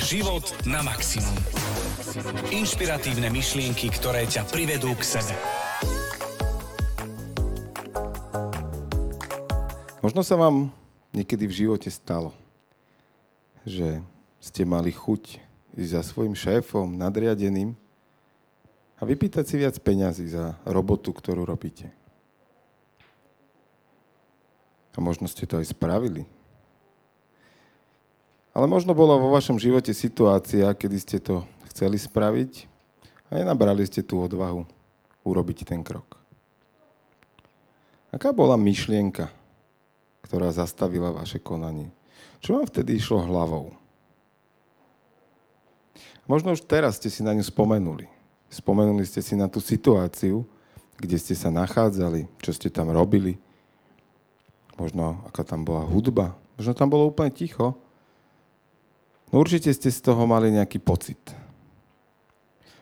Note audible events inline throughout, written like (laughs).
Život na maximum. Inšpiratívne myšlienky, ktoré ťa privedú k sebe. Možno sa vám niekedy v živote stalo, že ste mali chuť ísť za svojim šéfom, nadriadeným a vypýtať si viac peňazí za robotu, ktorú robíte. A možno ste to aj spravili. Ale možno bola vo vašom živote situácia, kedy ste to chceli spraviť a nenabrali ste tú odvahu urobiť ten krok. Aká bola myšlienka, ktorá zastavila vaše konanie? Čo vám vtedy išlo hlavou? Možno už teraz ste si na ňu spomenuli. Spomenuli ste si na tú situáciu, kde ste sa nachádzali, čo ste tam robili. Možno, aká tam bola hudba. Možno tam bolo úplne ticho. No určite ste z toho mali nejaký pocit.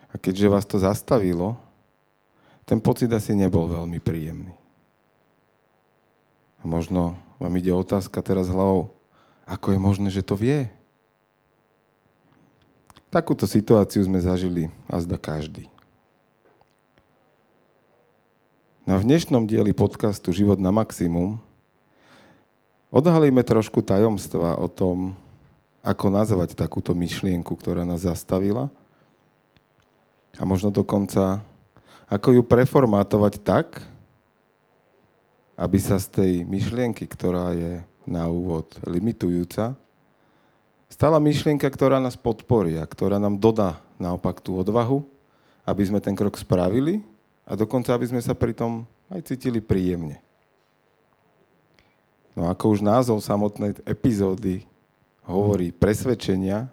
A keďže vás to zastavilo, ten pocit asi nebol veľmi príjemný. A možno vám ide otázka teraz hlavou, ako je možné, že to vie? Takúto situáciu sme zažili azda každý. Na dnešnom dieli podcastu Život na maximum odhalíme trošku tajomstva o tom, ako nazvať takúto myšlienku, ktorá nás zastavila a možno dokonca ako ju preformátovať tak, aby sa z tej myšlienky, ktorá je na úvod limitujúca, stala myšlienka, ktorá nás podporí a ktorá nám dodá naopak tú odvahu, aby sme ten krok spravili a dokonca, aby sme sa pri tom aj cítili príjemne. No ako už názov samotnej epizódy hovorí presvedčenia,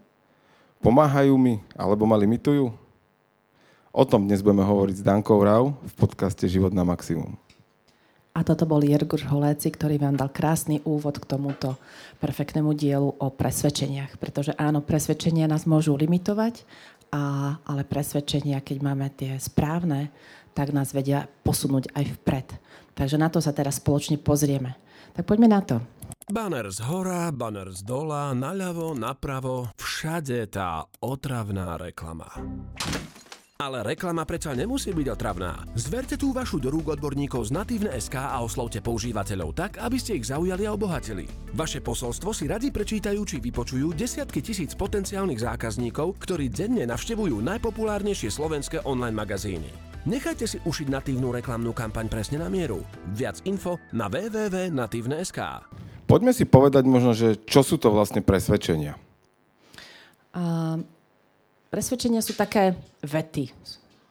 pomáhajú mi alebo ma limitujú? O tom dnes budeme hovoriť s Dankou Rau v podcaste Život na maximum. A toto bol Jerguš Holéci, ktorý vám dal krásny úvod k tomuto perfektnému dielu o presvedčeniach. Pretože áno, presvedčenia nás môžu limitovať, a, ale presvedčenia, keď máme tie správne, tak nás vedia posunúť aj vpred. Takže na to sa teraz spoločne pozrieme. Tak poďme na to. Banner z hora, banner z dola, naľavo, napravo, všade tá otravná reklama. Ale reklama predsa nemusí byť otravná. Zverte tú vašu do rúk odborníkov z Natívne SK a oslovte používateľov tak, aby ste ich zaujali a obohatili. Vaše posolstvo si radi prečítajú či vypočujú desiatky tisíc potenciálnych zákazníkov, ktorí denne navštevujú najpopulárnejšie slovenské online magazíny. Nechajte si ušiť natívnu reklamnú kampaň presne na mieru. Viac info na www.natívne.sk. Poďme si povedať možno, že čo sú to vlastne presvedčenia. Uh, presvedčenia sú také vety,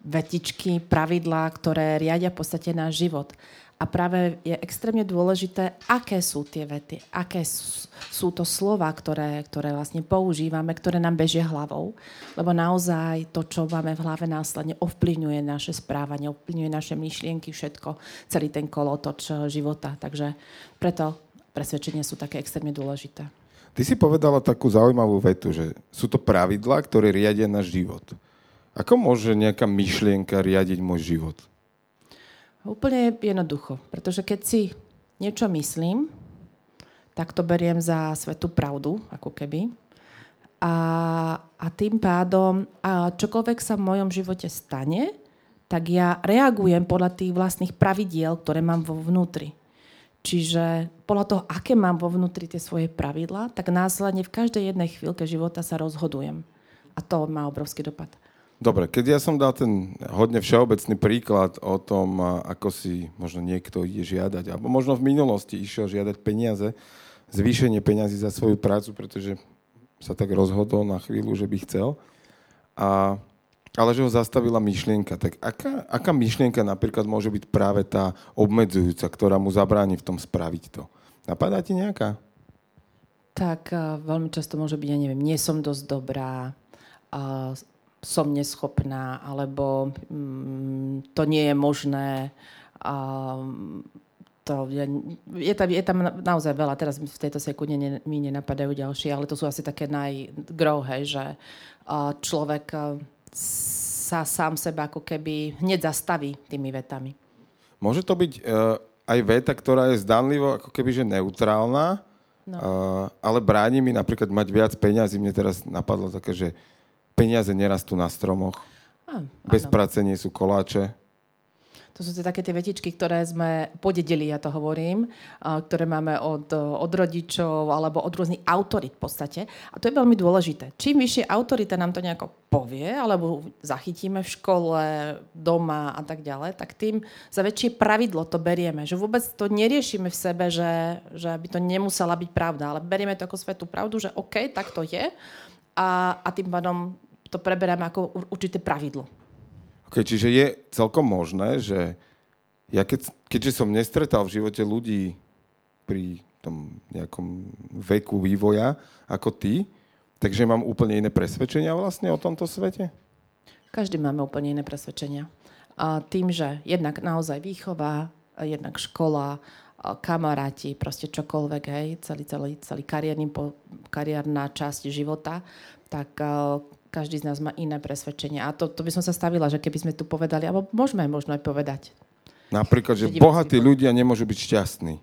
vetičky, pravidlá, ktoré riadia v podstate náš život. A práve je extrémne dôležité, aké sú tie vety, aké sú to slova, ktoré, ktoré vlastne používame, ktoré nám bežia hlavou. Lebo naozaj to, čo máme v hlave následne, ovplyvňuje naše správanie, ovplyvňuje naše myšlienky, všetko, celý ten kolotoč života. Takže preto presvedčenia sú také extrémne dôležité. Ty si povedala takú zaujímavú vetu, že sú to pravidlá, ktoré riadia náš život. Ako môže nejaká myšlienka riadiť môj život? Úplne jednoducho. Pretože keď si niečo myslím, tak to beriem za svetú pravdu, ako keby. A, a tým pádom, a čokoľvek sa v mojom živote stane, tak ja reagujem podľa tých vlastných pravidiel, ktoré mám vo vnútri. Čiže podľa toho, aké mám vo vnútri tie svoje pravidla, tak následne v každej jednej chvíľke života sa rozhodujem. A to má obrovský dopad. Dobre, keď ja som dal ten hodne všeobecný príklad o tom, ako si možno niekto ide žiadať, alebo možno v minulosti išiel žiadať peniaze, zvýšenie peniazy za svoju prácu, pretože sa tak rozhodol na chvíľu, že by chcel. A ale že ho zastavila myšlienka. Tak aká, aká myšlienka napríklad môže byť práve tá obmedzujúca, ktorá mu zabráni v tom spraviť to? Napadá ti nejaká? Tak uh, veľmi často môže byť, ja neviem, nie som dosť dobrá, uh, som neschopná, alebo um, to nie je možné. Uh, to je, je, tam, je tam naozaj veľa, teraz v tejto sekunde ne, mi nenapadajú ďalšie, ale to sú asi také najgrow, hej, že uh, človek uh, sa sám seba ako keby hneď zastaví tými vetami. Môže to byť uh, aj veta, ktorá je zdanlivo ako keby že neutrálna, No. Uh, ale bráni mi napríklad mať viac peňazí. Mne teraz napadlo také, že peniaze nerastú na stromoch. Á, Bez áno. práce nie sú koláče. To sú tie také tie vetičky, ktoré sme podedili, ja to hovorím, ktoré máme od, od rodičov alebo od rôznych autorit v podstate. A to je veľmi dôležité. Čím vyššie autorita nám to nejako povie, alebo zachytíme v škole, doma a tak ďalej, tak tým za väčšie pravidlo to berieme. Že vôbec to neriešime v sebe, že, že by to nemusela byť pravda, ale berieme to ako svetú pravdu, že OK, tak to je a, a tým pádom to preberáme ako ur- určité pravidlo. Okay, čiže je celkom možné, že ja keď, keďže som nestretal v živote ľudí pri tom nejakom veku vývoja ako ty, takže mám úplne iné presvedčenia vlastne o tomto svete? Každý máme úplne iné presvedčenia. A tým, že jednak naozaj výchova, jednak škola, kamaráti, proste čokoľvek, hej, celý, celý, celý kariérny, po, kariérna časť života, tak každý z nás má iné presvedčenia. A to, to by som sa stavila, že keby sme tu povedali, alebo môžeme možno aj povedať, Napríklad, že bohatí ľudia nemôžu byť šťastní.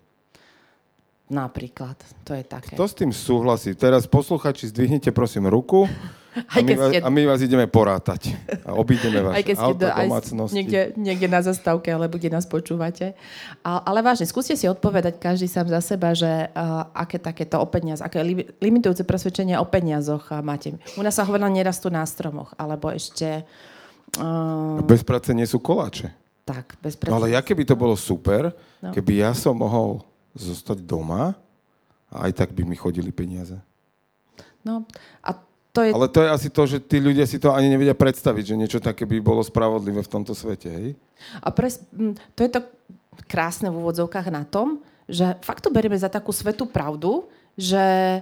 napríklad. To je také. Kto s tým súhlasí? Teraz posluchači, zdvihnite prosím ruku a Aj my, keď vás, ste- a my vás ideme porátať. A obídeme vaše aj keď ste auto, do, aj niekde, niekde na zastávke, alebo kde nás počúvate. A, ale vážne, skúste si odpovedať každý sám za seba, že uh, aké takéto o peniaz, aké li, limitujúce presvedčenia o peniazoch uh, máte. U nás sa hovorilo nerastú na stromoch, alebo ešte... Uh, Bez práce nie sú koláče. tak, bez No ale ja keby to bolo super, No. keby ja som mohol zostať doma a aj tak by mi chodili peniaze. No, a to je... Ale to je asi to, že tí ľudia si to ani nevedia predstaviť, že niečo také by bolo spravodlivé v tomto svete, hej? A pres, to je to krásne v úvodzovkách na tom, že fakt to berieme za takú svetú pravdu, že,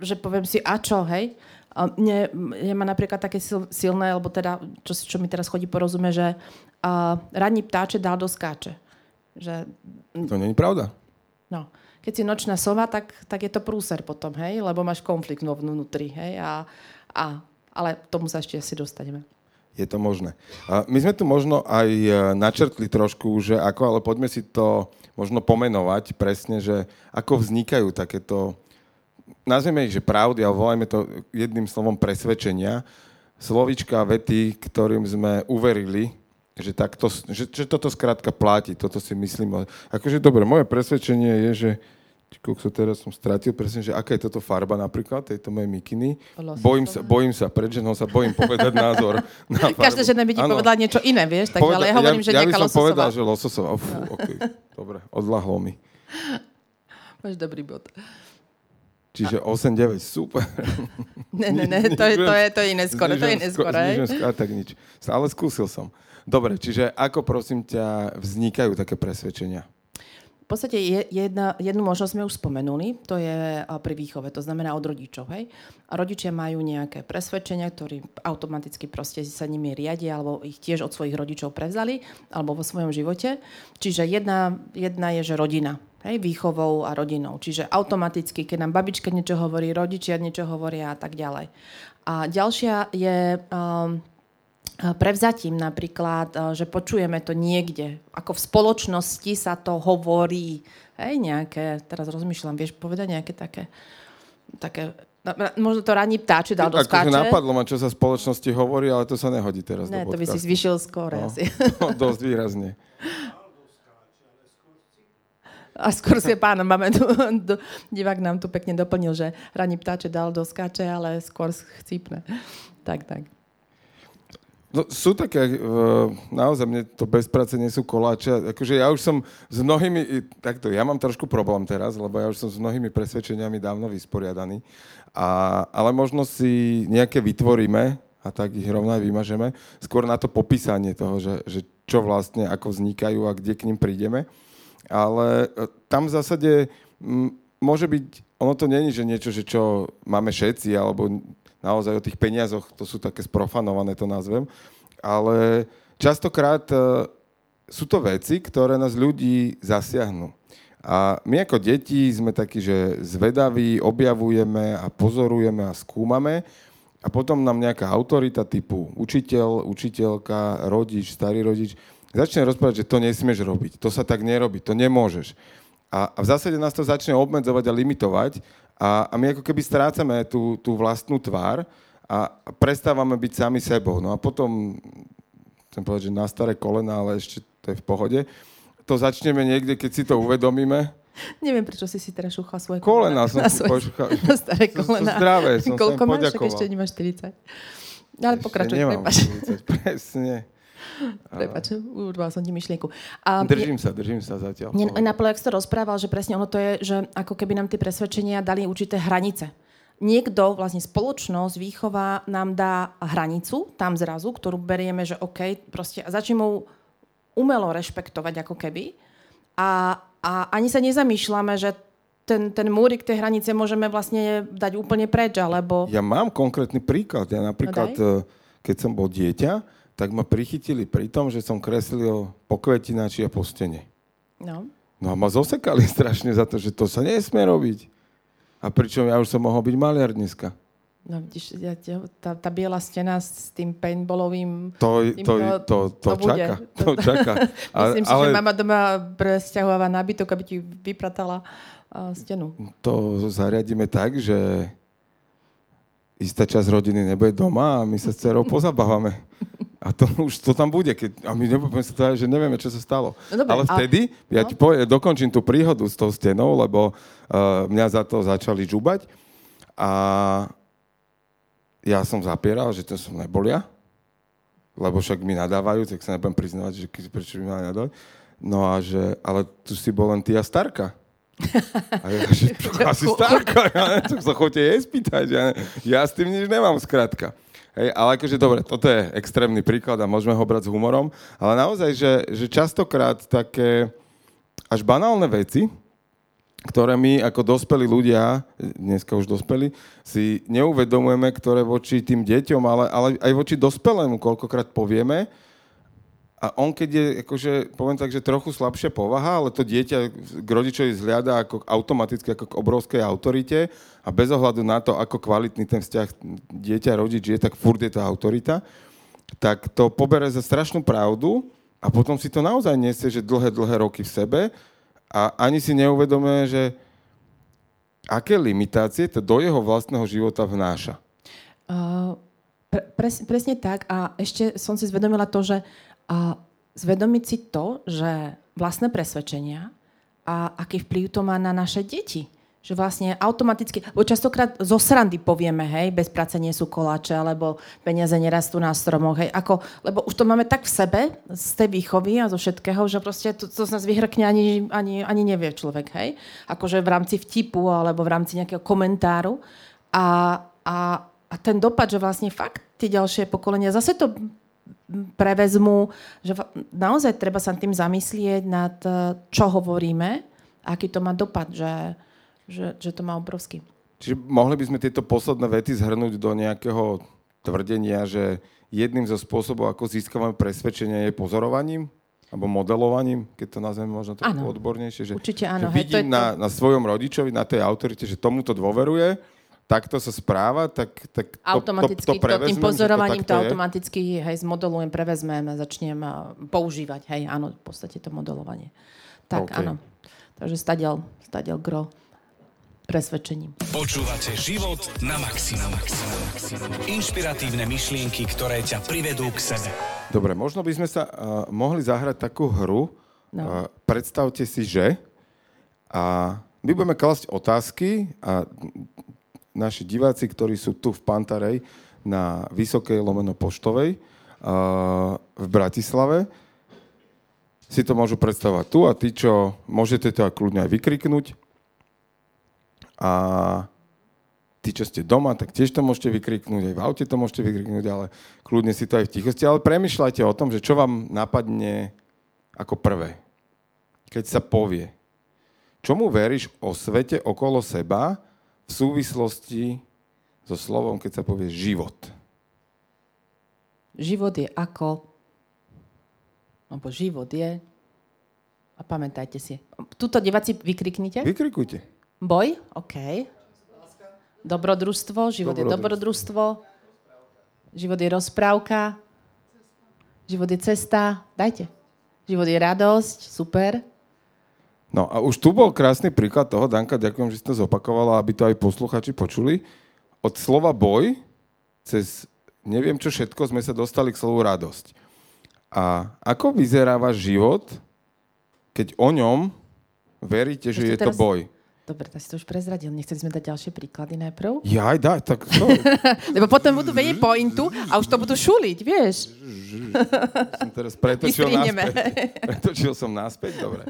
že poviem si, a čo, hej? A mne, ja mám napríklad také sil, silné, alebo teda, čo, si- čo mi teraz chodí porozumie, že a, ranní ptáče dál do skáče. Že, To je pravda. no, keď si nočná sova, tak, tak je to prúser potom, hej? Lebo máš konflikt vnútri, hej? A, a, ale tomu sa ešte asi dostaneme. Je to možné. My sme tu možno aj e, načrtli trošku, že ako, ale poďme si to možno pomenovať presne, že ako vznikajú takéto, nazveme ich, že pravdy, ale volajme to jedným slovom presvedčenia, slovička vety, ktorým sme uverili, že, takto, že, že toto skrátka platí, toto si myslím. Akože dobre, moje presvedčenie je, že kokso, teraz som stratil presne, že aká je toto farba napríklad, tejto mojej mikiny. Bojím sa, bojím sa, pred ženou sa bojím povedať názor na (laughs) farbu. Každá žena by ti Áno. povedala niečo iné, vieš? Tak, ale ja hovorím, že ja by nejaká som lososová. povedal, že lososová. Fú, okay. Dobre, odlahlo mi. (laughs) Máš dobrý bod. Čiže 8-9, super. Ne, ne, ne, to je, to je, to je iné skoro, to je iné? Znižujem skoro, tak nič. Ale skúsil som. Dobre, čiže ako prosím ťa vznikajú také presvedčenia? V podstate je jedna, jednu možnosť sme už spomenuli, to je pri výchove, to znamená od rodičov. Hej? A rodičia majú nejaké presvedčenia, ktorí automaticky proste sa nimi riadia, alebo ich tiež od svojich rodičov prevzali, alebo vo svojom živote. Čiže jedna, jedna je, že rodina, hej? výchovou a rodinou. Čiže automaticky, keď nám babička niečo hovorí, rodičia niečo hovoria a tak ďalej. A ďalšia je... Um, prevzatím napríklad, eh, že počujeme to niekde, ako v spoločnosti sa to hovorí, hej, nejaké, teraz rozmýšľam, vieš povedať nejaké také, také na- na- možno to ranní ptáči dal do Akože skáče. napadlo ma, čo sa spoločnosti hovorí, ale to sa nehodí teraz Ne, do to by si podcastu. zvyšil skôr No. asi. (laughs) No, dosť výrazne. A skôr si pánom, máme tu, (laughs) do, divák nám tu pekne doplnil, že ranní ptáče dal do skáče, ale skôr chcípne. Tak, tak. No, sú také, uh, naozaj mne to bez práce nie sú koláče. Akože ja už som s mnohými, takto, ja mám trošku problém teraz, lebo ja už som s mnohými presvedčeniami dávno vysporiadaný. A, ale možno si nejaké vytvoríme a tak ich rovno aj vymažeme. Skôr na to popísanie toho, že, že čo vlastne, ako vznikajú a kde k ním prídeme. Ale e, tam v zásade m, môže byť, ono to není, že niečo, že čo máme všetci, alebo naozaj o tých peniazoch, to sú také sprofanované, to nazvem. Ale častokrát e, sú to veci, ktoré nás ľudí zasiahnu. A my ako deti sme takí, že zvedaví, objavujeme a pozorujeme a skúmame a potom nám nejaká autorita typu učiteľ, učiteľka, rodič, starý rodič začne rozprávať, že to nesmieš robiť, to sa tak nerobí, to nemôžeš. A, a v zásade nás to začne obmedzovať a limitovať a, a my ako keby strácame tú, tú vlastnú tvár a prestávame byť sami sebou. No a potom, chcem povedať, že na staré kolena, ale ešte to je v pohode, to začneme niekde, keď si to uvedomíme, Neviem, prečo si si teraz šúchal svoje kolena. som na svoje, pošúchal. (laughs) na staré Sú- sú kolena. zdravé, som (laughs) Koľko máš? Ešte nemáš 40. Ale pokračuj. 40, presne. Prepač, urvala som ti myšlienku. A Držím sa, držím sa zatiaľ. Mne napadlo, jak si to rozprával, že presne ono to je, že ako keby nám tie presvedčenia dali určité hranice. Niekto, vlastne spoločnosť, výchova nám dá hranicu tam zrazu, ktorú berieme, že OK, proste a začneme umelo rešpektovať ako keby. A, a ani sa nezamýšľame, že ten, ten múrik tej hranice môžeme vlastne dať úplne preč, alebo... Ja mám konkrétny príklad. Ja napríklad, No eh, keď som bol dieťa, tak ma prichytili pri tom, že som kreslil po kvetinači a po stene. No. No a ma zosekali (laughs) strašne za to, že to sa nesmie robiť. A pričom ja už som mohol byť maliar dneska. No, vidíš, ja, tá, tá biela stena s tým paintballovým... To, tým to, to, to, to čaká. To (laughs) čaká. Myslím si, že mama doma presťahováva nábytok, aby ti vypratala uh, stenu. to zariadíme tak, že istá časť rodiny nebude doma a my sa s dcerou (laughs) pozabávame. A to (laughs) už to tam bude. Keď, a my nebudeme sa teda, že nevieme, čo sa stalo. No dobre, Ale a- vtedy, ja no. ti poviem, dokončím tú príhodu s tou stenou, lebo uh, mňa za to začali žubať. A ja som zapieral, že to som nebol ja. Lebo však mi nadávajú, tak sa nebudem priznávať, že prečo mi mali nadávať. No a že, ale tu si bol len ty a Starka. A ja, že (laughs) asi Starka, ja tak sa chodte jej spýtať. Ja, ne- ja s tým nič nemám, skrátka. Hej, ale akože dobre, toto je extrémny príklad a môžeme ho brať s humorom, ale naozaj, že, že častokrát také až banálne veci, ktoré my ako dospelí ľudia, dneska už dospelí, si neuvedomujeme, ktoré voči tým deťom, ale, ale aj voči dospelému koľkokrát povieme. A on, keď je, akože, poviem tak, že trochu slabšia povaha, ale to dieťa k rodičovi zhliada ako automaticky ako k obrovskej autorite a bez ohľadu na to, ako kvalitný ten vzťah dieťa-rodič je, tak furt je to autorita, tak to pobere za strašnú pravdu a potom si to naozaj nesie, že dlhé, dlhé roky v sebe a ani si neuvedomuje, že aké limitácie to do jeho vlastného života vnáša. Uh, pre, pres, presne tak. A ešte som si zvedomila to, že uh, zvedomiť si to, že vlastné presvedčenia a aký vplyv to má na naše deti. Že vlastne automaticky, lebo častokrát zo srandy povieme, hej, bez práce nie sú koláče, alebo peniaze nerastú na stromoch, hej, ako, lebo už to máme tak v sebe, z tej výchovy a zo všetkého, že proste to, to z nás vyhrkne ani, ani, ani nevie človek, hej. Akože v rámci vtipu, alebo v rámci nejakého komentáru. A, a, a ten dopad, že vlastne fakt tie ďalšie pokolenia zase to prevezmú, že naozaj treba sa tým zamyslieť nad eh, čo hovoríme, aký to má dopad, že, že, že to má obrovský. Čiže mohli by sme tieto posledné vety zhrnúť do nejakého tvrdenia, že jedným zo spôsobov, ako získavame presvedčenie, je pozorovaním? Alebo modelovaním, keď to nazveme možno trochu odbornejšie. Že, Určite áno, Že hej, to vidím je to. na, na svojom rodičovi, na tej autorite, že tomuto dôveruje, takto sa správa, tak, tak to, Automaticky to, to, to, prevezmem, tým pozorovaním to, je. automaticky hej, zmodelujem, prevezmem a začnem používať. Hej, áno, v podstate to modelovanie. Tak, OK. áno. Takže stadial, stadial gro presvedčením. Počúvate život na maximum. Inšpiratívne myšlienky, ktoré ťa privedú k sebe. Dobre, možno by sme sa uh, mohli zahrať takú hru. No. Uh, predstavte si, že a my budeme klasť otázky a naši diváci, ktorí sú tu v Pantarej na Vysokej lomeno Poštovej uh, v Bratislave, si to môžu predstavovať tu a tí, čo môžete to aj kľudne aj vykriknúť. A tí, čo ste doma, tak tiež to môžete vykriknúť, aj v aute to môžete vykriknúť, ale kľudne si to aj v tichosti. Ale premyšľajte o tom, že čo vám napadne ako prvé, keď sa povie. Čomu veríš o svete okolo seba v súvislosti so slovom, keď sa povie život? Život je ako... Lebo život je... A pamätajte si. Tuto diváci vykriknite. Vykrikujte. Boj? OK. Dobrodružstvo. Život je dobrodružstvo. Život je rozprávka. Život je cesta. Dajte. Život je radosť. Super. No a už tu bol krásny príklad toho, Danka, ďakujem, že si to zopakovala, aby to aj posluchači počuli. Od slova boj cez neviem čo všetko sme sa dostali k slovu radosť. A ako vyzerá váš život, keď o ňom veríte, že Ešte je to teraz- boj? Dobre, tak si to už prezradil. Nechceli sme dať ďalšie príklady najprv? Ja aj dá, tak to, (laughs) Lebo potom budú vedieť pointu a už to budú šuliť, vieš. (laughs) som teraz pretočil naspäť. (laughs) Pretočil som naspäť, dobre.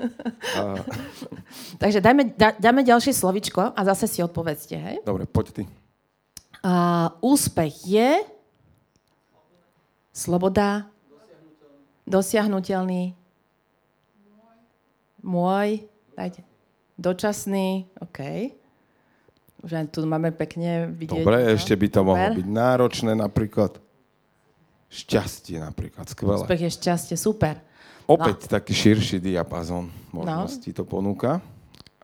Takže dajme, da, dáme ďalšie slovičko a zase si odpovedzte, hej? dobre, poď ty. A úspech je sloboda, dosiahnutelný, môj, dajte, dočasný, OK. Už aj tu máme pekne vidieť. Dobre, no. ešte by to mohlo Super. byť náročné napríklad. Šťastie napríklad, skvelé. Úspech je šťastie, super. Opäť taký širší diapazon možností to ponúka.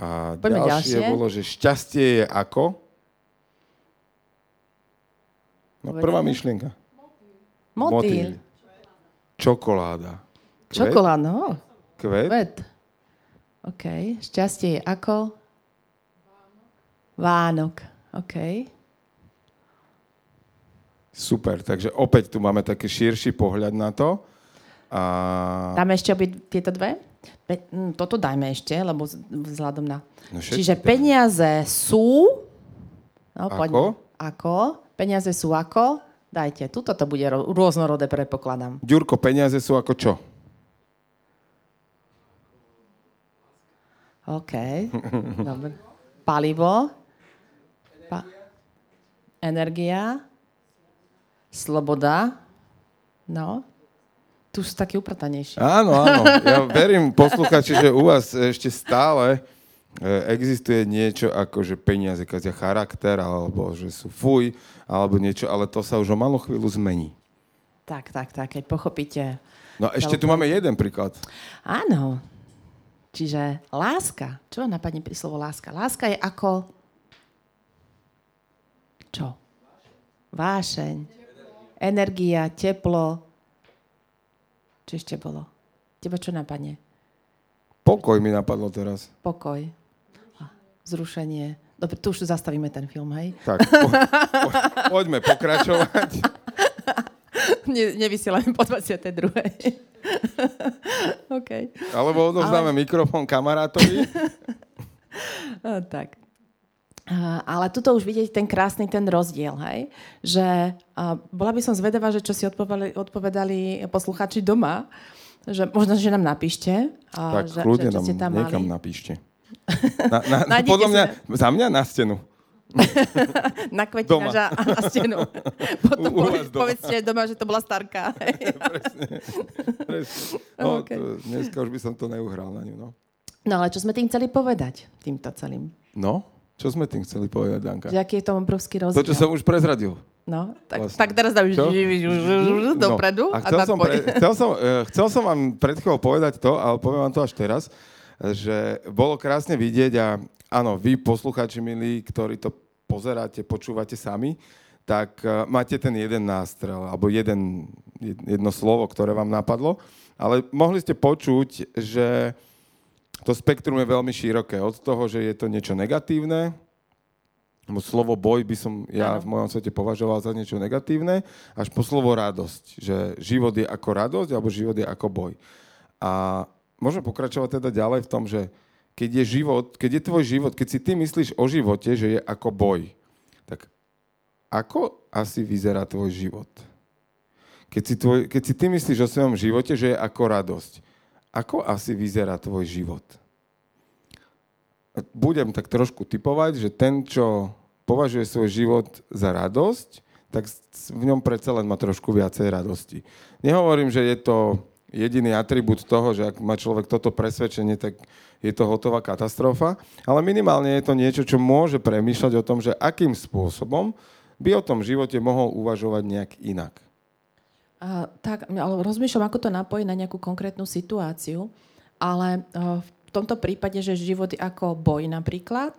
A No. Poďme ďalšie, ďalšie. bolo, že šťastie je ako? No Povedali? prvá myšlienka. Motýl. Čokoláda. Kvet? Čokolád, no. Kvet? Kvet. OK. Šťastie je ako? Vánok. OK. Super, takže opäť tu máme taký širší pohľad na to. A Dáme ešte obi tieto dve? Pe- mm, toto dajme ešte, lebo vzhľadom na... No všetky Čiže peniaze sú... No, Ako? poďme. Ako? Peniaze sú ako? Dajte, tuto to bude ro- rôznorodé, predpokladám. Ďurko, peniaze sú ako čo? OK. Dobre. Palivo. Pa- energia. Sloboda. No. Tu sú takí upratanejší. Áno, áno. Ja verím, posluchači, že u vás ešte stále e, existuje niečo ako, že peniaze kazia charakter, alebo že sú fuj, alebo niečo, ale to sa už o malú chvíľu zmení. Tak, tak, tak, keď pochopíte. No a ešte tu máme jeden príklad. Áno. Čiže láska. Čo vám napadne pri slovo láska? Láska je ako... Čo? Vášeň. Energia, teplo. Čo ešte bolo? Teba čo napadne? Pokoj mi napadlo teraz. Pokoj. Zrušenie. Dobre, tu už zastavíme ten film, hej? Tak, po, po, poďme pokračovať. (laughs) Ne, nevysielame po 22. (laughs) OK. Alebo odovzdáme mikrofón kamarátovi. (laughs) A, tak. Ale tuto už vidieť ten krásny ten rozdiel, hej? Že a, bola by som zvedavá, že čo si odpovedali, odpovedali posluchači doma, že možno, že nám napíšte. A, Tak že, kľudne že, nám tam niekam mali. napíšte. (laughs) Na, na, podľa mňa, za mňa na stenu. (laughs) Na Doma. kvetináža a na stenu. (laughs) Potom U- u poved, doma. povedzte doma, že to bola starka. (laughs) hej. Presne. No, OK. to, dneska už by som to neuhral na ňu. No. No ale čo sme tým chceli povedať? Týmto celým. no, čo sme tým chceli povedať, Danka? Že aký je to obrovský To, rozdiel. čo som už prezradil. No, tak, Vlastne. tak teraz dám Čo? dopredu. No, a chcel, tak som pre, chcel, som, eh, chcel som vám pred chvíľou povedať to, ale poviem vám to až teraz, že bolo krásne vidieť a áno, vy posluchači milí, ktorí to pozeráte, počúvate sami, tak eh, máte ten jeden nástrel, alebo jeden, jed- jedno slovo, ktoré vám napadlo, ale mohli ste počuť, že to spektrum je veľmi široké. Od toho, že je to niečo negatívne, slovo boj by som ja v mojom svete považoval za niečo negatívne, až po slovo radosť. Že život je ako radosť, alebo život je ako boj. A môžeme pokračovať teda ďalej v tom, že keď je život, keď je tvoj život, keď si ty myslíš o živote, že je ako boj, tak ako asi vyzerá tvoj život? Keď si, tvoj, keď si ty myslíš o svojom živote, že je ako radosť, ako asi vyzerá tvoj život? budem tak trošku typovať, že ten, čo považuje svoj život za radosť, tak v ňom predsa len má trošku viacej radosti. Nehovorím, že je to jediný atribút toho, že ak má človek toto presvedčenie, tak je to hotová katastrofa, ale minimálne je to niečo, čo môže premýšľať o tom, že akým spôsobom by o tom živote mohol uvažovať nejak inak. A, tak, ale rozmýšľam, ako to napojiť na nejakú konkrétnu situáciu, ale a, v tomto prípade, že život je ako boj napríklad,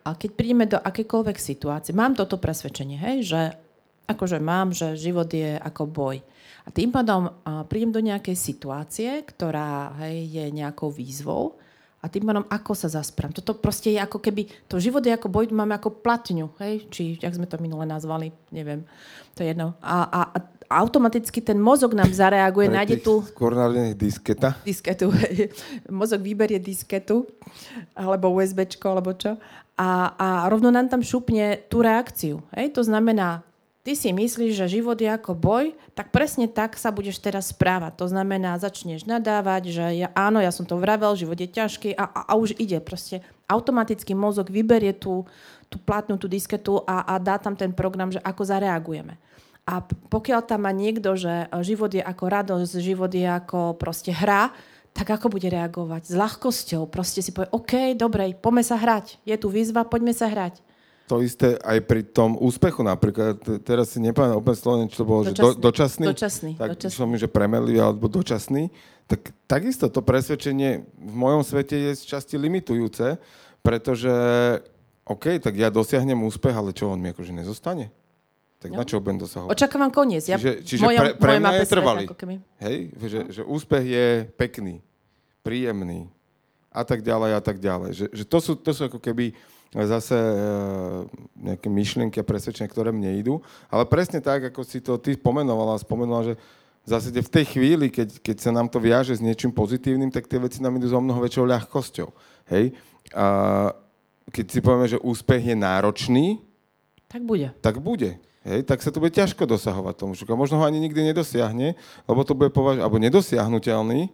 a keď prídeme do akékoľvek situácie, mám toto presvedčenie, hej, že akože mám, že život je ako boj. A tým pádom prídem do nejakej situácie, ktorá hej, je nejakou výzvou A tým pádom, ako sa zasprám. Toto proste je ako keby, to život je ako boj, máme ako platňu, hej? Či, jak sme to minule nazvali, neviem. To je jedno. A, a, a automaticky ten mozog nám zareaguje, Pre nájde tu Skôr disketa. disketu. Mozog vyberie disketu, alebo USBčko, alebo čo. A, a rovno nám tam šupne tú reakciu. Hej? To znamená, ty si myslíš, že život je ako boj, tak presne tak sa budeš teraz správať. To znamená, začneš nadávať, že ja, áno, ja som to vravel, život je ťažký a, a, a už ide. Proste automaticky mozog vyberie tú, tú platnú, tú disketu a, a dá tam ten program, že ako zareagujeme. A pokiaľ tam má niekto, že e, život je ako radosť, život je ako proste hra, tak ako bude reagovať? S ľahkosťou. Proste si povie, OK, dobre, poďme sa hrať. Je tu výzva, poďme sa hrať. To isté aj pri tom úspechu napríklad. Te- Teraz si nepamätám úplne slovene, čo to bolo, že do, Dočasný. dočasný. Dočasný, Tak dočasný. som že premelivý alebo dočasný. Tak takisto to presvedčenie v mojom svete je z časti limitujúce, pretože OK, tak ja dosiahnem úspech, ale čo on mi akože nezostane? Tak na No. čo budem dosahovať? Očakávam koniec. Ja, Čiže, čiže moja, pre, pre mňa je trvalý. Hej? Že, že úspech je pekný, príjemný a tak ďalej a tak ďalej. Že, že to, sú, to sú ako keby zase e, nejaké myšlienky a presvedčenia, ktoré mne idú. Ale presne tak, ako si to ty pomenovala, spomenula, že zásade v tej chvíli, keď, keď sa nám to viaže s niečím pozitívnym, tak tie veci nám idú so mnoho väčšou ľahkosťou. Hej? A keď si povieme, že úspech je náročný, Tak bude. tak bude. Hej, tak sa to bude ťažko dosahovať tomu. Že možno ho ani nikdy nedosiahne, lebo to bude považovať, alebo nedosiahnutelný,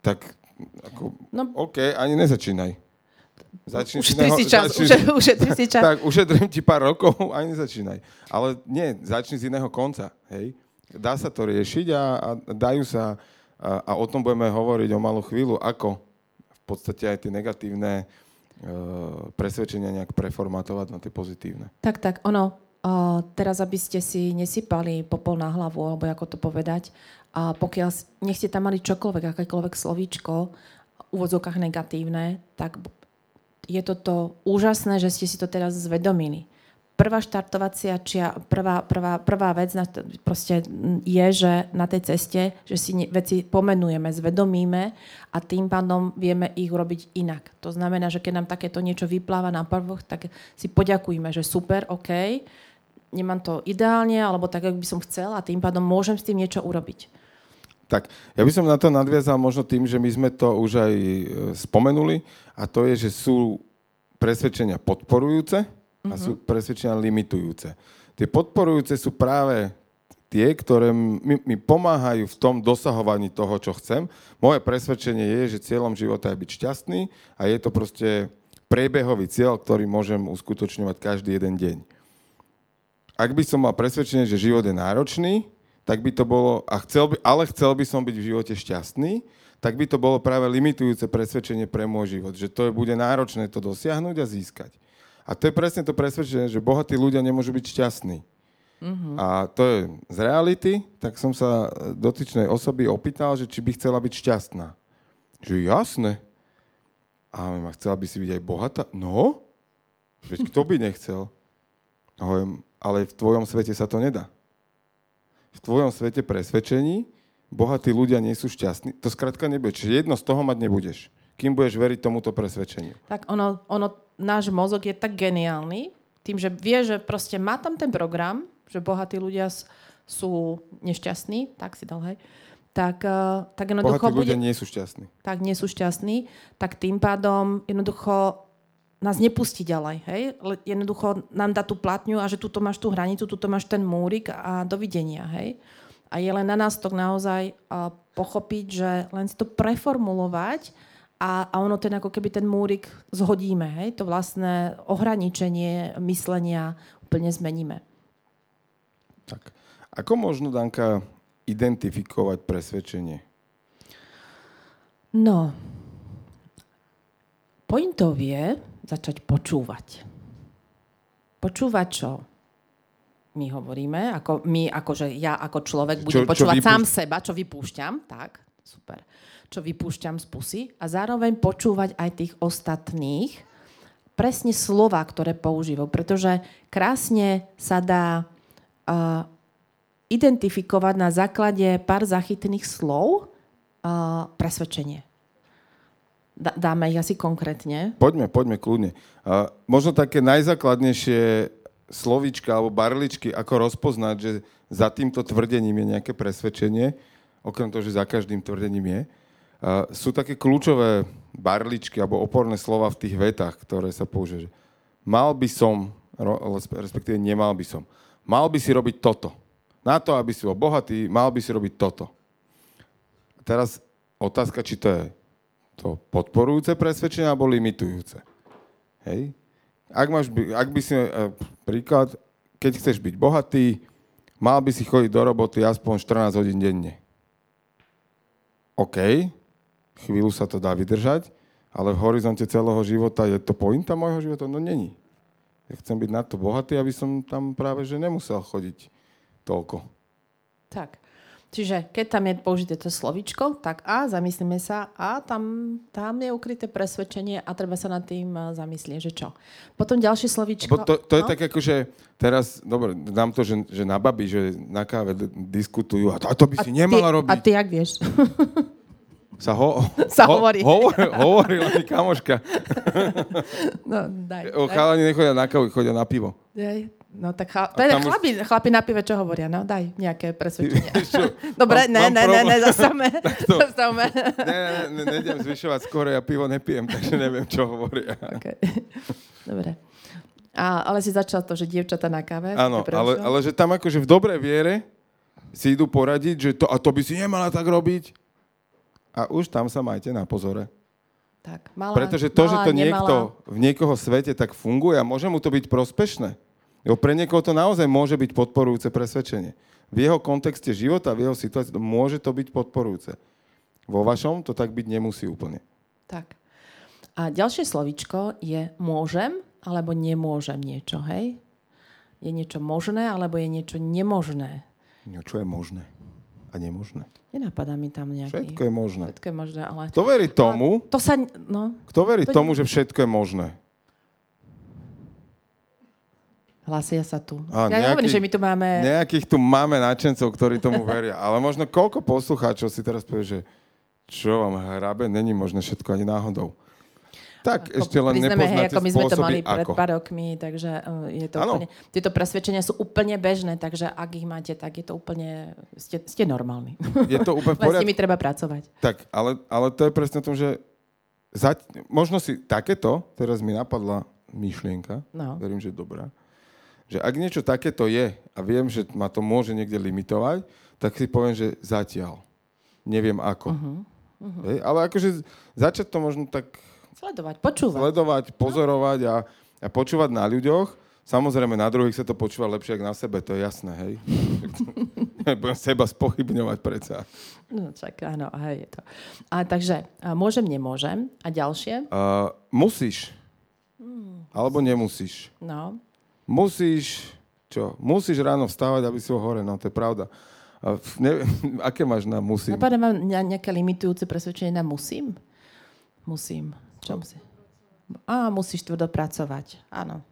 tak ako, No. OK, ani nezačínaj. Začni Ušetri iného- si čas. začni- Uše, ušetri si čas. tak, ušetrím ti pár rokov, (laughs) ani nezačínaj. Ale nie, začni z iného konca. Hej. Dá sa to riešiť a, a dajú sa, a, a o tom budeme hovoriť o malú chvíľu, ako v podstate aj tie negatívne e, presvedčenia nejak preformatovať na tie pozitívne. Tak, tak, ono, uh, teraz aby ste si nesypali popol na hlavu, alebo ako to povedať, a pokiaľ, nech ste tam mali čokoľvek, akékoľvek slovíčko, v úvodzovkách negatívne, tak je toto úžasné, že ste si to teraz zvedomili. Prvá štartovacia čia, prvá, prvá, prvá vec na to, proste je, že na tej ceste, že si veci pomenujeme, zvedomíme a tým pádom vieme ich urobiť inak. To znamená, že keď nám takéto niečo vypláva na prvok, tak si poďakujeme, že super, OK, nemám to ideálne, alebo tak, ako by som chcel a tým pádom môžem s tým niečo urobiť. Tak, ja by som na to nadviazal možno tým, že my sme to už aj e, spomenuli a to je, že sú presvedčenia podporujúce a sú presvedčenia limitujúce. Tie podporujúce sú práve tie, ktoré mi, mi pomáhajú v tom dosahovaní toho, čo chcem. Moje presvedčenie je, že cieľom života je byť šťastný a je to proste priebehový cieľ, ktorý môžem uskutočňovať každý jeden deň. Ak by som mal presvedčenie, že život je náročný, tak by to bolo, a chcel by, ale chcel by som byť v živote šťastný, tak by to bolo práve limitujúce presvedčenie pre môj život, že to je, bude náročné to dosiahnuť a získať. A to je presne to presvedčenie, že bohatí ľudia nemôžu byť šťastní. Mm-hmm. A to je z reality, tak som sa dotyčnej osoby opýtal, že či by chcela byť šťastná. Že jasné. A ma chcela by si byť aj bohatá? No, veď kto by nechcel? Hovorím, ale v tvojom svete sa to nedá. V tvojom svete presvedčení bohatí ľudia nie sú šťastní. To skrátka nebude. Čiže jedno z toho mať nebudeš. Kým budeš veriť tomuto presvedčeniu. Tak ono, ono, náš mozog je tak geniálny, tým, že vie, že proste má tam ten program, že bohatí ľudia sú nešťastní, tak si dal, hej, tak, uh, tak jednoducho Bohatí bude, ľudia nie sú šťastní. tak nie sú šťastní, tak tým pádom jednoducho nás nepustí ďalej. Hej? Jednoducho nám dá tú platňu a že tuto máš tú hranicu, tuto máš ten múrik a dovidenia. Hej? A je len na nás to naozaj uh, pochopiť, že len si to preformulovať a, a ono ten ako keby ten múrik zhodíme. Hej? To vlastné ohraničenie myslenia úplne zmeníme. Tak. Ako možno, Danka, identifikovať presvedčenie? No, pointov je začať počúvať. Počúvať čo? My hovoríme, ako my, akože ja ako človek budem Čo- čo počúvať vypúšť- sám seba, čo vypúšťam, tak, super, čo vypúšťam z pusy a zároveň počúvať aj tých ostatných, presne slova, ktoré používajú, pretože krásne sa dá uh, identifikovať na základe pár zachytných slov uh, presvedčenie. Dá- Dáme ich asi konkrétne. Poďme, poďme kľudne. A možno také najzákladnejšie slovíčka alebo barličky, ako rozpoznať, že za týmto tvrdením je nejaké presvedčenie, okrem toho, že za každým tvrdením je. A sú také kľúčové barličky alebo oporné slova v tých vetách, ktoré sa že Mal by som, respektíve nemal by som. Mal by si robiť toto. Na to, aby si bol bohatý, mal by si robiť toto. Teraz otázka, či to je to podporujúce presvedčenie alebo limitujúce. Hej? Ak, máš, ak by si, e, príklad, keď chceš byť bohatý, mal by si chodiť do roboty aspoň 14 hodín denne. OK, chvíľu sa to dá vydržať, ale v horizonte celého života je to pointa môjho života? No není. Ja chcem byť na to bohatý, aby som tam práve že nemusel chodiť toľko. Tak. Čiže keď tam je použité to slovičko, tak a zamyslíme sa a tam, tam je ukryté presvedčenie a treba sa nad tým eh, zamyslieť, že čo. Potom ďalšie slovičko. Bo to, to je no? tak ako, že teraz, dobre, dám to, že, že na babi, že na káve diskutujú a to, a to by si nemala ty, robiť. A ty jak vieš? (laughs) Sa, ho, Sa hovorí. Hovor, hovorila mi kamoška. (laughs) No, daj, O, chalani nechodia na kávu, chodia na pivo. daj. No tak chla... A to je tam už- chlapi, chlapi na pive, čo hovoria, no daj nejaké (laughs) čo? (laughs) Dobre, Mám- ne, mám ne, ne, ne, zastavme. (laughs) zastavme. Ne, ne, ne, nejdem zvyšovať skôr, ja pivo nepijem, takže neviem, čo hovoria. Okay. Dobre. A, ale si začal to, že dievčata na káve. Áno, to ale, ale že tam akože v dobrej viere si idú poradiť, že to, a to by si nemala tak robiť. A už tam sa majte na pozore. Tak, malá, Pretože to, že malá, to nemalá. niekto v niekoho svete tak funguje a môže mu to byť prospešné. Jo, pre niekoho to naozaj môže byť podporujúce presvedčenie. V jeho kontexte života, v jeho situácii, to môže to byť podporujúce. Vo vašom to tak byť nemusí úplne. Tak. A ďalšie slovičko je môžem alebo nemôžem niečo, hej? Je niečo možné alebo je niečo nemožné. No, čo je možné a nemožné? Nenapadá mi tam nejaký... Všetko je možné. Všetko je možné, ale... Kto verí tomu, To sa... No, kto verí To- tomu, že všetko je možné? Hlasia sa tu. Á, ja nejaký- hovorím, že my tu máme... Nejakých tu máme nadšencov, ktorí tomu veria. Ale možno koľko poslucháčov si teraz povie, že čo vám hrabe, není možné všetko ani náhodou. Tak, Ako ešte len priznáme, hej, nepoznáte ako my sme to mali pred ako. pár rokmi, takže uh, je to Áno. úplne, tieto presvedčenia sú úplne bežné, takže ak ich máte, tak je to úplne, ste, ste normálni. Je to úplne Len s nimi treba pracovať. Tak, ale, ale to je presne o tom, že zať, možno si takéto, teraz mi napadla myšlienka, No. verím, že dobrá, že ak niečo takéto je a viem, že ma to môže niekde limitovať, tak si poviem, že zatiaľ. Neviem ako. Uh-huh. Uh-huh. Hej, ale akože začať to možno tak Sledovať, počúvať. sledovať, pozorovať a, a počúvať na ľuďoch. Samozrejme, na druhých sa to počúva lepšie ako na sebe, to je jasné, hej. (laughs) Budem seba spochybňovať predsa. No, čak, áno, hej, je to. A takže, a môžem, nemôžem. A ďalšie? Uh, musíš. Alebo nemusíš. No, Musíš, čo? Musíš ráno vstávať, aby si bol hore, no to je pravda. A neviem, (laughs) aké máš na musím? napadá ne- nejaké limitujúce presvedčenie na musím? Musím. Čo musím? Á, musíš tvrdo pracovať. Áno.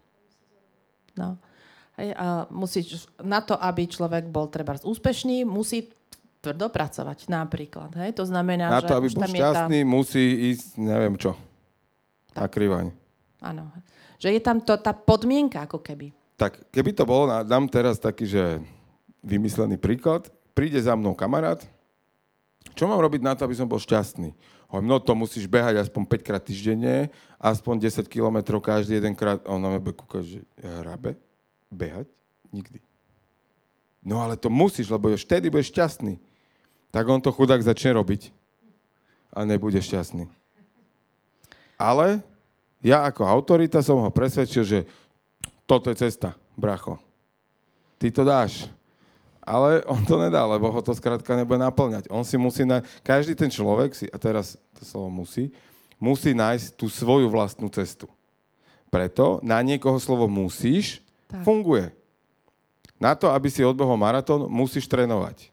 No. Hej, a musíš, na to, aby človek bol treba úspešný, musí tvrdo pracovať, napríklad. Hej? To znamená, Na že to, aby bol je tá- šťastný, musí ísť, neviem čo. Na krivaň. Áno. Že je tam to, tá podmienka, ako keby. Tak, keby to bolo, dám teraz taký, že vymyslený príklad. Príde za mnou kamarát. Čo mám robiť na to, aby som bol šťastný? Hovorím, no to musíš behať aspoň 5 krát týždenne, aspoň 10 kilometrov každý jeden krát. A on na mňa kúka, že hrabe? Behať? Nikdy. No ale to musíš, lebo už vtedy budeš šťastný. Tak on to chudák začne robiť a nebude šťastný. Ale ja ako autorita som ho presvedčil, že toto je cesta, bracho. Ty to dáš. Ale on to nedá, lebo ho to skrátka nebude naplňať. On si musí nájsť, každý ten človek si, a teraz to slovo musí, musí nájsť tú svoju vlastnú cestu. Preto na niekoho slovo musíš Tak. funguje. Na to, aby si odbehol maratón, musíš trénovať.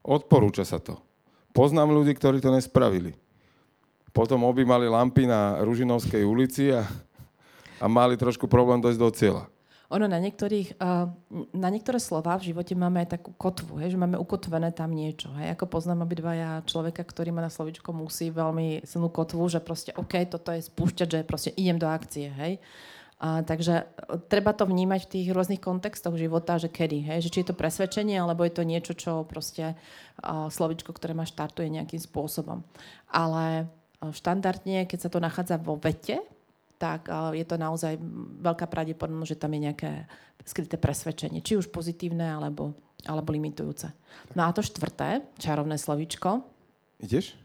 Odporúča sa to. Poznám ľudí, ktorí to nespravili. Potom objímali lampy na Ružinovskej ulici a, a mali trošku problém dojsť do cieľa. Ono na niektorých, uh, na niektoré slova v živote máme aj takú kotvu, hej, že máme ukotvené tam niečo. Hej. Ako poznám obidvaja človeka, ktorý má na slovičko musí veľmi silnú kotvu, že proste OK, toto je spúšťať, že proste idem do akcie. Hej. A, takže e, treba to vnímať v tých rôznych kontextoch života, že kedy, hej, že či je to presvedčenie, alebo je to niečo, čo proste uh, slovičko, ktoré ma štartuje nejakým spôsobom. Ale štandardne, keď sa to nachádza vo vete, tak uh, je to naozaj veľká pravdepodobnosť, že tam je nejaké skryté presvedčenie, či už pozitívne, alebo, alebo limitujúce. No a to štvrté, čarovné slovičko. Ideš?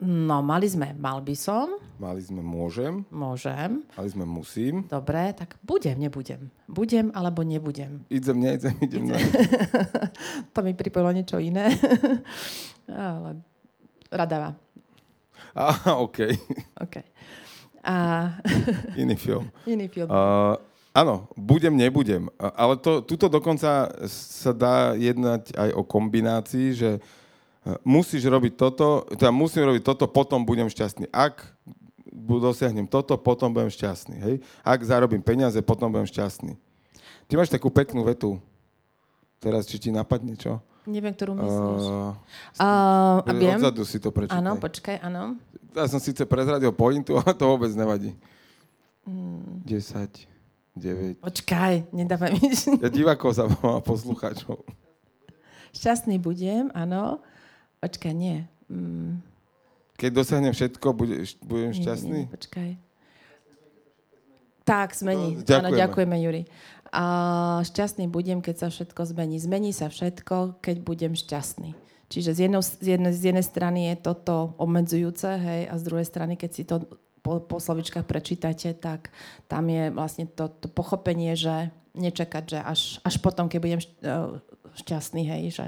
No, mali sme mal by som. Mali sme môžem. Môžem. Mali sme musím. Dobre, tak budem, nebudem. Budem alebo nebudem. Idem, neidem, idem. Ne. (laughs) to mi pripojilo niečo iné. (laughs) Ale radava. Á, (laughs) OK. OK. A... (laughs) Iný film. Iný film. Uh, áno, budem, nebudem. Ale to, tuto dokonca sa dá jednať aj o kombinácii, že musíš robiť toto, teda musím robiť toto, potom budem šťastný. Ak dosiahnem toto, potom budem šťastný. Hej? Ak zarobím peniaze, potom budem šťastný. Ty máš takú peknú vetu. Teraz, či ti napadne, čo? Neviem, ktorú myslíš. Uh, uh, viem. Odzadu si to prečítaj. Áno, počkaj, áno. Ja som síce prezradil pointu, ale to vôbec nevadí. Mm. 10, 9. Počkaj, nedávaj mi. (laughs) Ja divákov sa a poslucháčov. Šťastný budem, áno. Počkaj, nie. Mm. Keď dosiahnem všetko, bude, budem šťastný? Nie, nie, počkaj. Tak, zmení. No, ďakujeme. Áno, ďakujeme, Juri. A šťastný budem, keď sa všetko zmení. Zmení sa všetko, keď budem šťastný. Čiže z, jedno, z, jednej, z jednej strany je toto obmedzujúce, hej, a z druhej strany, keď si to po, po slovičkách prečítate, tak tam je vlastne to, to pochopenie, že nečakať, že až, až potom, keď budem šťastný, hej, že,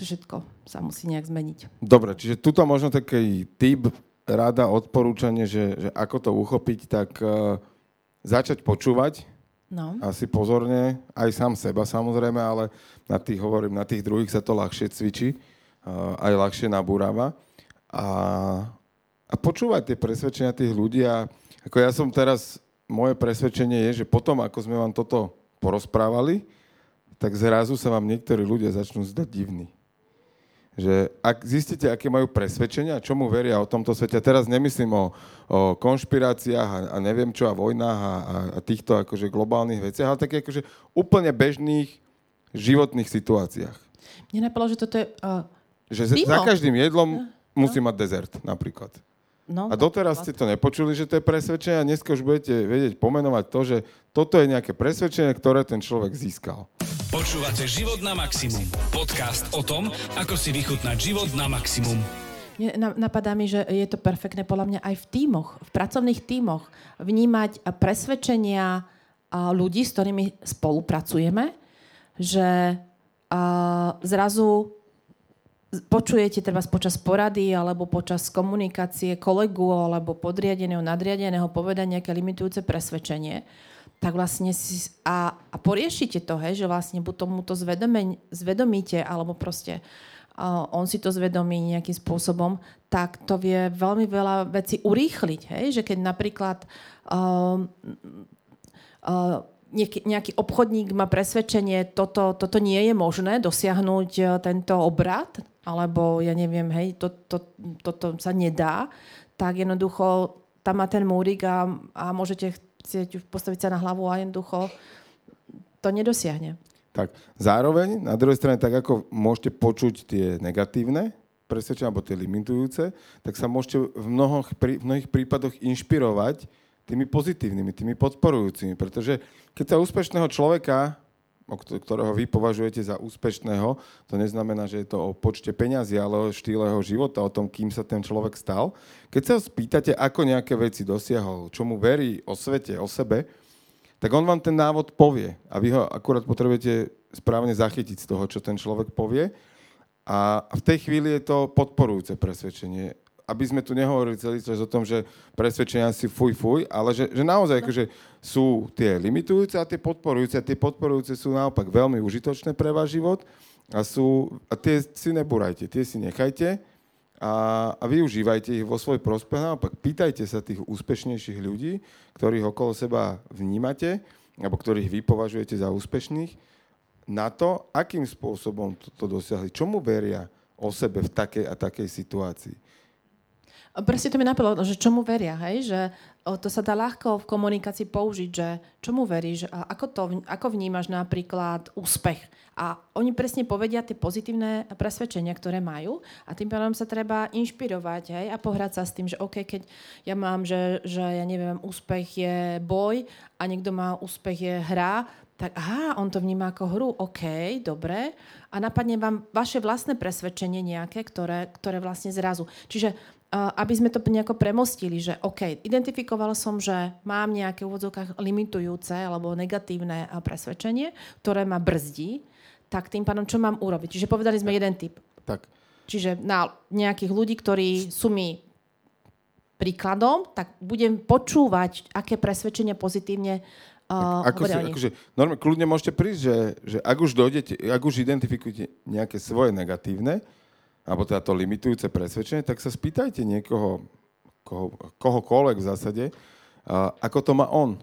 že všetko sa musí nejak zmeniť. Dobre, čiže tuto možno taký typ, rada, odporúčanie, že, že ako to uchopiť, tak uh, začať počúvať, no. asi pozorne, aj sám seba samozrejme, ale na tých, hovorím, na tých druhých sa to ľahšie cvičí aj ľahšie nabúrava. A, a počúvať tie presvedčenia tých ľudí. A ako ja som teraz, moje presvedčenie je, že potom, ako sme vám toto porozprávali, tak zrazu sa vám niektorí ľudia začnú zdať divní. Že ak zistíte, aké majú presvedčenia, čomu veria o tomto svete, teraz nemyslím o, o konšpiráciách a, a neviem čo, a vojnách a, a, a týchto akože globálnych veciach, ale také akože úplne bežných životných situáciách. Mne napadlo, že toto je uh, že Mimo. za každým jedlom no. musí mať dezert napríklad. No, a doteraz ste to nepočuli, že to je presvedčenie a dneska už budete vedieť pomenovať to, že toto je nejaké presvedčenie, ktoré ten človek získal. Počúvate Život na maximum. Podcast o tom, ako si vychutnať život na maximum. Napadá mi, že je to perfektné podľa mňa aj v tímoch, v pracovných tímoch. Vnímať presvedčenia ľudí, s ktorými spolupracujeme, že zrazu počujete treba počas porady alebo počas komunikácie kolegu alebo podriadeného, nadriadeného povedať nejaké limitujúce presvedčenie, tak vlastne si, a, a poriešite to, hej, že vlastne buď tomu to zvedome, zvedomíte, alebo proste uh, on si to zvedomí nejakým spôsobom, tak to vie veľmi veľa vecí urýchliť. Hej? Že keď napríklad uh, uh, nejaký, obchodník má presvedčenie, toto, toto nie je možné dosiahnuť uh, tento obrad, alebo ja neviem, hej, to, to, toto sa nedá, tak jednoducho tam má ten múrik a, a môžete chcieť postaviť sa na hlavu a jednoducho to nedosiahne. Tak, zároveň, na druhej strane, tak ako môžete počuť tie negatívne presvedčenia, alebo tie limitujúce, tak sa môžete v, mnohoch, v mnohých prípadoch inšpirovať tými pozitívnymi, tými podporujúcimi. Pretože keď sa úspešného človeka ktorého vy považujete za úspešného, to neznamená, že je to o počte peňazí, ale o štýle jeho života, o tom, kým sa ten človek stal. Keď sa spýtate, ako nejaké veci dosiahol, čomu verí o svete, o sebe, tak on vám ten návod povie a vy ho akurát potrebujete správne zachytiť z toho, čo ten človek povie. A v tej chvíli je to podporujúce presvedčenie aby sme tu nehovorili celý čas o tom, že presvedčenia si fuj, fuj, ale že, že naozaj akože sú tie limitujúce a tie podporujúce. A tie podporujúce sú naopak veľmi užitočné pre váš život a, sú, a tie si nebúrajte, tie si nechajte a, a využívajte ich vo svoj prospech. Naopak pýtajte sa tých úspešnejších ľudí, ktorých okolo seba vnímate alebo ktorých vy považujete za úspešných, na to, akým spôsobom to, to dosiahli. Čomu veria o sebe v takej a takej situácii? Presne to mi napadlo, že čomu veria, hej? Že to sa dá ľahko v komunikácii použiť, že čomu veríš, ako, to, ako vnímaš napríklad úspech. A oni presne povedia tie pozitívne presvedčenia, ktoré majú a tým pádom sa treba inšpirovať hej? a pohrať sa s tým, že OK, keď ja mám, že, že ja neviem, úspech je boj a niekto má úspech je hra, tak aha, on to vníma ako hru, OK, dobre. A napadne vám vaše vlastné presvedčenie nejaké, ktoré, ktoré vlastne zrazu. Čiže aby sme to nejako premostili, že OK, identifikoval som, že mám nejaké v úvodzovkách limitujúce alebo negatívne presvedčenie, ktoré ma brzdí, tak tým pádom čo mám urobiť? Čiže povedali sme tak. jeden typ. Tak. Čiže na nejakých ľudí, ktorí sú mi príkladom, tak budem počúvať, aké presvedčenie pozitívne uh, ako si, akože, normálne, kľudne môžete prísť, že, že ak už dojdete, ak už identifikujete nejaké svoje negatívne, alebo teda to limitujúce presvedčenie, tak sa spýtajte niekoho, koho, kohokoľvek v zásade, ako to má on.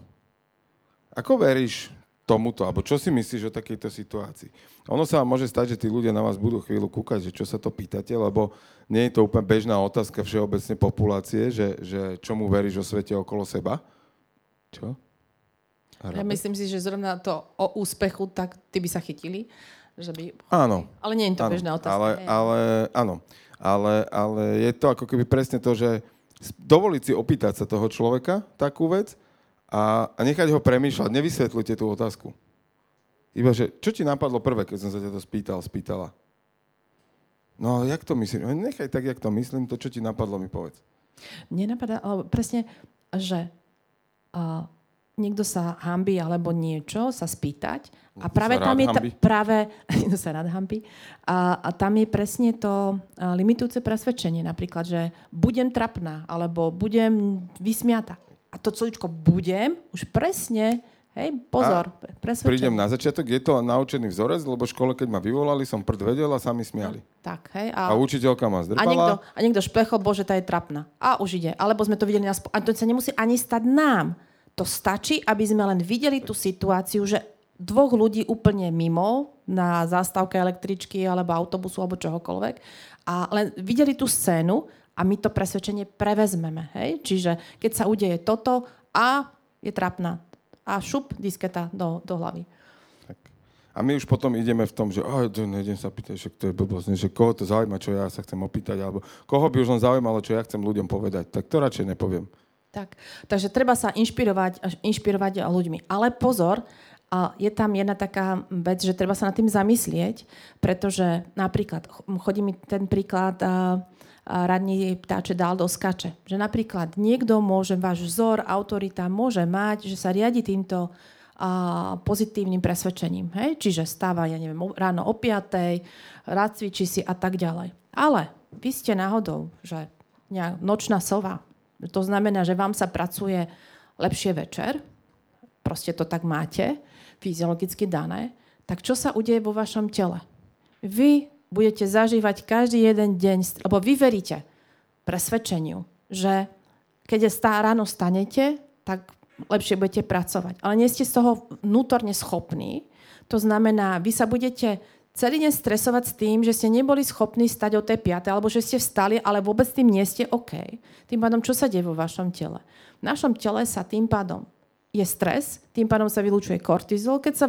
Ako veríš tomuto, alebo čo si myslíš o takejto situácii? Ono sa vám môže stať, že tí ľudia na vás budú chvíľu kúkať, že čo sa to pýtate, lebo nie je to úplne bežná otázka všeobecne populácie, že, že čomu veríš o svete okolo seba. Čo? Ja myslím si, že zrovna to o úspechu, tak ty by sa chytili. Že by... Áno. Ale nie je to áno, bežná otázka. Ale, ale, áno. Ale, ale je to ako keby presne to, že dovoliť si opýtať sa toho človeka takú vec a, a nechať ho premýšľať. Nevysvetľujte tú otázku. Iba, že čo ti napadlo prvé, keď som sa ťa to spýtal, spýtala? No, jak to myslím? No, nechaj tak, jak to myslím, to, čo ti napadlo, mi povedz. Mne napadá, ale presne, že uh, niekto sa hambí alebo niečo, sa spýtať. A práve tam je, ta, práve, (laughs) niekto sa rád hambí, a, a tam je presne to limitujúce presvedčenie, napríklad, že budem trapná, alebo budem vysmiata. A to celičko budem, už presne Hej, pozor, presvedčenie. Prídem na začiatok, je to naučený vzorec, lebo v škole, keď ma vyvolali, som prd vedel a sami smiali. Tak, hej. A, a učiteľka ma zdrpala. A niekto, a niekto šplechol, bože, tá je trapná. A už ide. Alebo sme to videli na... Spo- a to sa nemusí ani stať nám to stačí, aby sme len videli tú situáciu, že dvoch ľudí úplne mimo na zástavke električky alebo autobusu alebo čohokoľvek a len videli tú scénu a my to presvedčenie prevezmeme. Hej? Čiže keď sa udeje toto a je trapná a šup disketa do, do hlavy. A my už potom ideme v tom, že oh, nejdem sa pýtať, že to je blbosť, že koho to zaujíma, čo ja sa chcem opýtať, alebo koho by už len zaujímalo, čo ja chcem ľuďom povedať, tak to radšej nepoviem. Tak. Takže treba sa inšpirovať, inšpirovať ľuďmi. Ale pozor, je tam jedna taká vec, že treba sa nad tým zamyslieť, pretože napríklad, chodí mi ten príklad, a, a radní ptáče dal do skače. Že napríklad niekto môže, váš vzor, autorita môže mať, že sa riadi týmto a, pozitívnym presvedčením. Hej? Čiže stáva, ja neviem, ráno o 5, rád cvičí si a tak ďalej. Ale vy ste náhodou, že nočná sova, to znamená, že vám sa pracuje lepšie večer, proste to tak máte, fyziologicky dané, tak čo sa udeje vo vašom tele? Vy budete zažívať každý jeden deň, lebo vy veríte presvedčeniu, že keď je stá, ráno stanete, tak lepšie budete pracovať. Ale nie ste z toho vnútorne schopní. To znamená, vy sa budete celý deň stresovať s tým, že ste neboli schopní stať o tej 5, alebo že ste vstali, ale vôbec tým nie ste OK. Tým pádom, čo sa deje vo vašom tele? V našom tele sa tým pádom je stres, tým pádom sa vylúčuje kortizol. Keď sa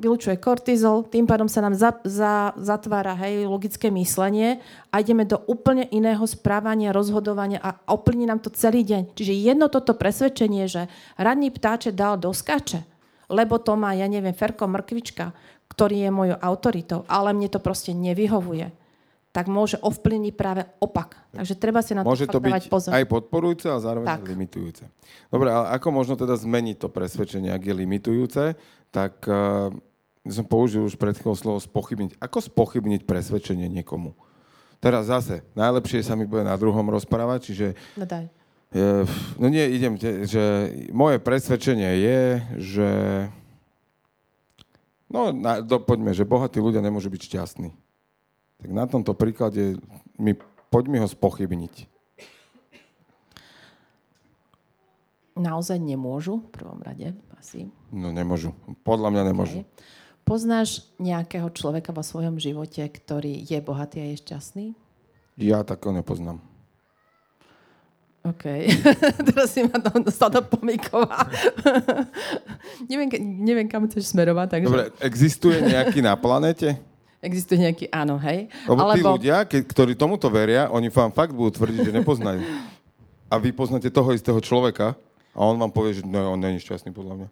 vylúčuje kortizol, tým pádom sa nám za, za, zatvára hej, logické myslenie a ideme do úplne iného správania, rozhodovania a oplní nám to celý deň. Čiže jedno toto presvedčenie, že radný ptáče dal do skače, lebo to má, ja neviem, Ferko Mrkvička, ktorý je mojou autoritou, ale mne to proste nevyhovuje, tak môže ovplyvniť práve opak. Takže treba si na môže to, to byť pozor. aj podporujúce a zároveň tak. limitujúce. Dobre, ale ako možno teda zmeniť to presvedčenie, ak je limitujúce, tak uh, som použil už pred chvíľou slovo spochybniť. Ako spochybniť presvedčenie niekomu? Teraz zase, najlepšie sa mi bude na druhom rozprávať, čiže... No daj. Je, no nie, idem, že moje presvedčenie je, že No, na, do, poďme, že bohatí ľudia nemôžu byť šťastní. Tak na tomto príklade mi, poďme ho spochybniť. naozaj nemôžu, v prvom rade asi. No nemôžu. Podľa mňa nemôžu. Hej. Poznáš nejakého človeka vo svojom živote, ktorý je bohatý a je šťastný? Ja takého nepoznám. OK. (laughs) Teraz si ma to dostala do pomíková. (laughs) neviem, neviem, kam chceš smerovať. Takže Dobre, existuje nejaký na planete? Existuje nejaký, áno, hej. Lebo tí Alebo, ľudia, ke, ktorí tomuto veria, oni vám fakt budú tvrdiť, že nepoznajú. A vy poznáte toho istého človeka a on vám povie, že no, on není šťastný podľa mňa.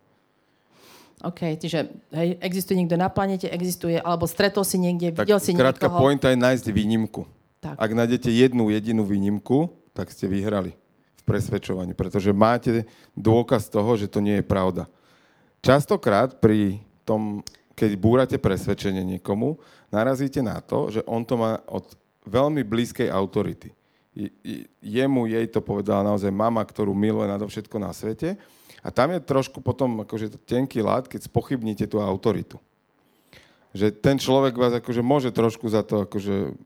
OK, čiže hej, existuje niekto na planete, existuje, alebo stretol si niekde, Tak videl si krátka niekoho. pointa je nájsť výnimku. Tak. Ak nájdete jednu jedinú výnimku, tak ste vyhrali v presvedčovaní, pretože máte dôkaz toho, že to nie je pravda. Častokrát pri tom, keď búrate presvedčenie niekomu, narazíte na to, že on to má od veľmi blízkej autority. Je- je- Jemu, jej to povedala naozaj mama, ktorú miluje nadovšetko na svete. A tam je trošku potom akože tenký lát, keď spochybníte tú autoritu že ten človek vás akože môže trošku za to akože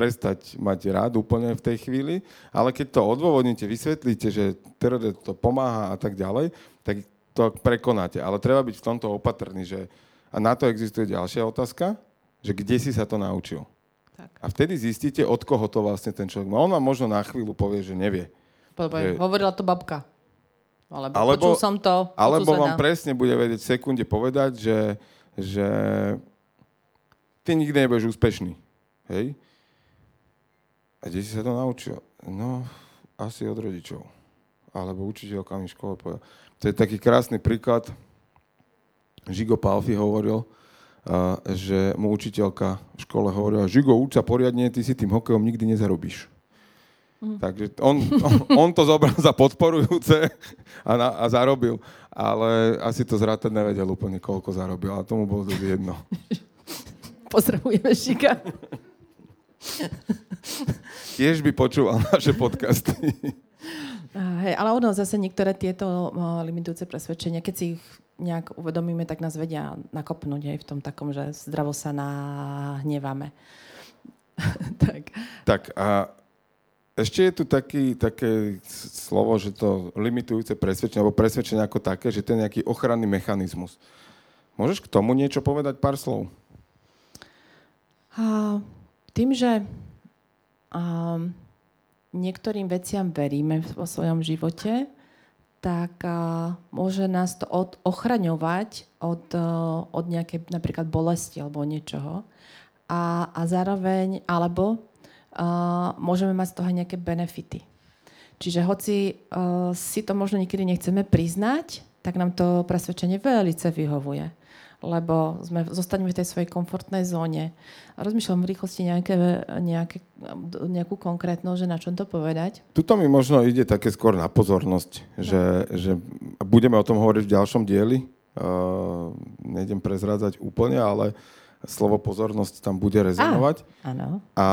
prestať mať rád úplne v tej chvíli, ale keď to odôvodníte, vysvetlíte, že TRD to pomáha a tak ďalej, tak to prekonáte. Ale treba byť v tomto opatrný, že a na to existuje ďalšia otázka, že kde si sa to naučil. Tak. A vtedy zistíte, od koho to vlastne ten človek má. On vám možno na chvíľu povie, že nevie. Že- Hovorila to babka. Alebo, Alebo- počul som to. Alebo vám presne bude vedieť v sekunde povedať, že, že ty nikdy nebudeš úspešný. Hej? A kde si sa to naučil? No, asi od rodičov. Alebo učiteľka mi škole povedal. To je taký krásny príklad. Žigo Palfi hovoril, že mu učiteľka v škole hovorila, Žigo, uč sa poriadne, ty si tým hokejom nikdy nezarobíš. Takže on, on, on to zobral za podporujúce a, na, a zarobil. Ale asi to zrátať nevedel úplne, koľko zarobil. A tomu bolo dosť jedno. (laughs) Pozdravujeme Šika. (laughs) Tiež by počúval naše podcasty. (laughs) Hej, ale ono zase niektoré tieto limitujúce presvedčenia, keď si ich nejak uvedomíme, tak nás vedia nakopnúť aj v tom takom, že zdravo sa nahnevame. (laughs) tak. Tak a ešte je tu taký, také slovo, že to limitujúce presvedčenie, alebo presvedčenie ako také, že to je nejaký ochranný mechanizmus. Môžeš k tomu niečo povedať, pár slov? A tým, že um, niektorým veciam veríme vo svojom živote, tak uh, môže nás to od, ochraňovať od, uh, od nejakej napríklad bolesti alebo niečoho. A, a zároveň, alebo uh, môžeme mať z toho nejaké benefity. Čiže hoci uh, si to možno niekedy nechceme priznať, tak nám to presvedčenie veľmi vyhovuje lebo sme, zostaneme v tej svojej komfortnej zóne. Rozmýšľam v rýchlosti nejaké, nejaké, nejakú konkrétnosť, že na čom to povedať. Tuto mi možno ide také skôr na pozornosť, že, že budeme o tom hovoriť v ďalšom dieli. Uh, nejdem prezrádzať úplne, ale slovo pozornosť tam bude rezonovať. Áno. A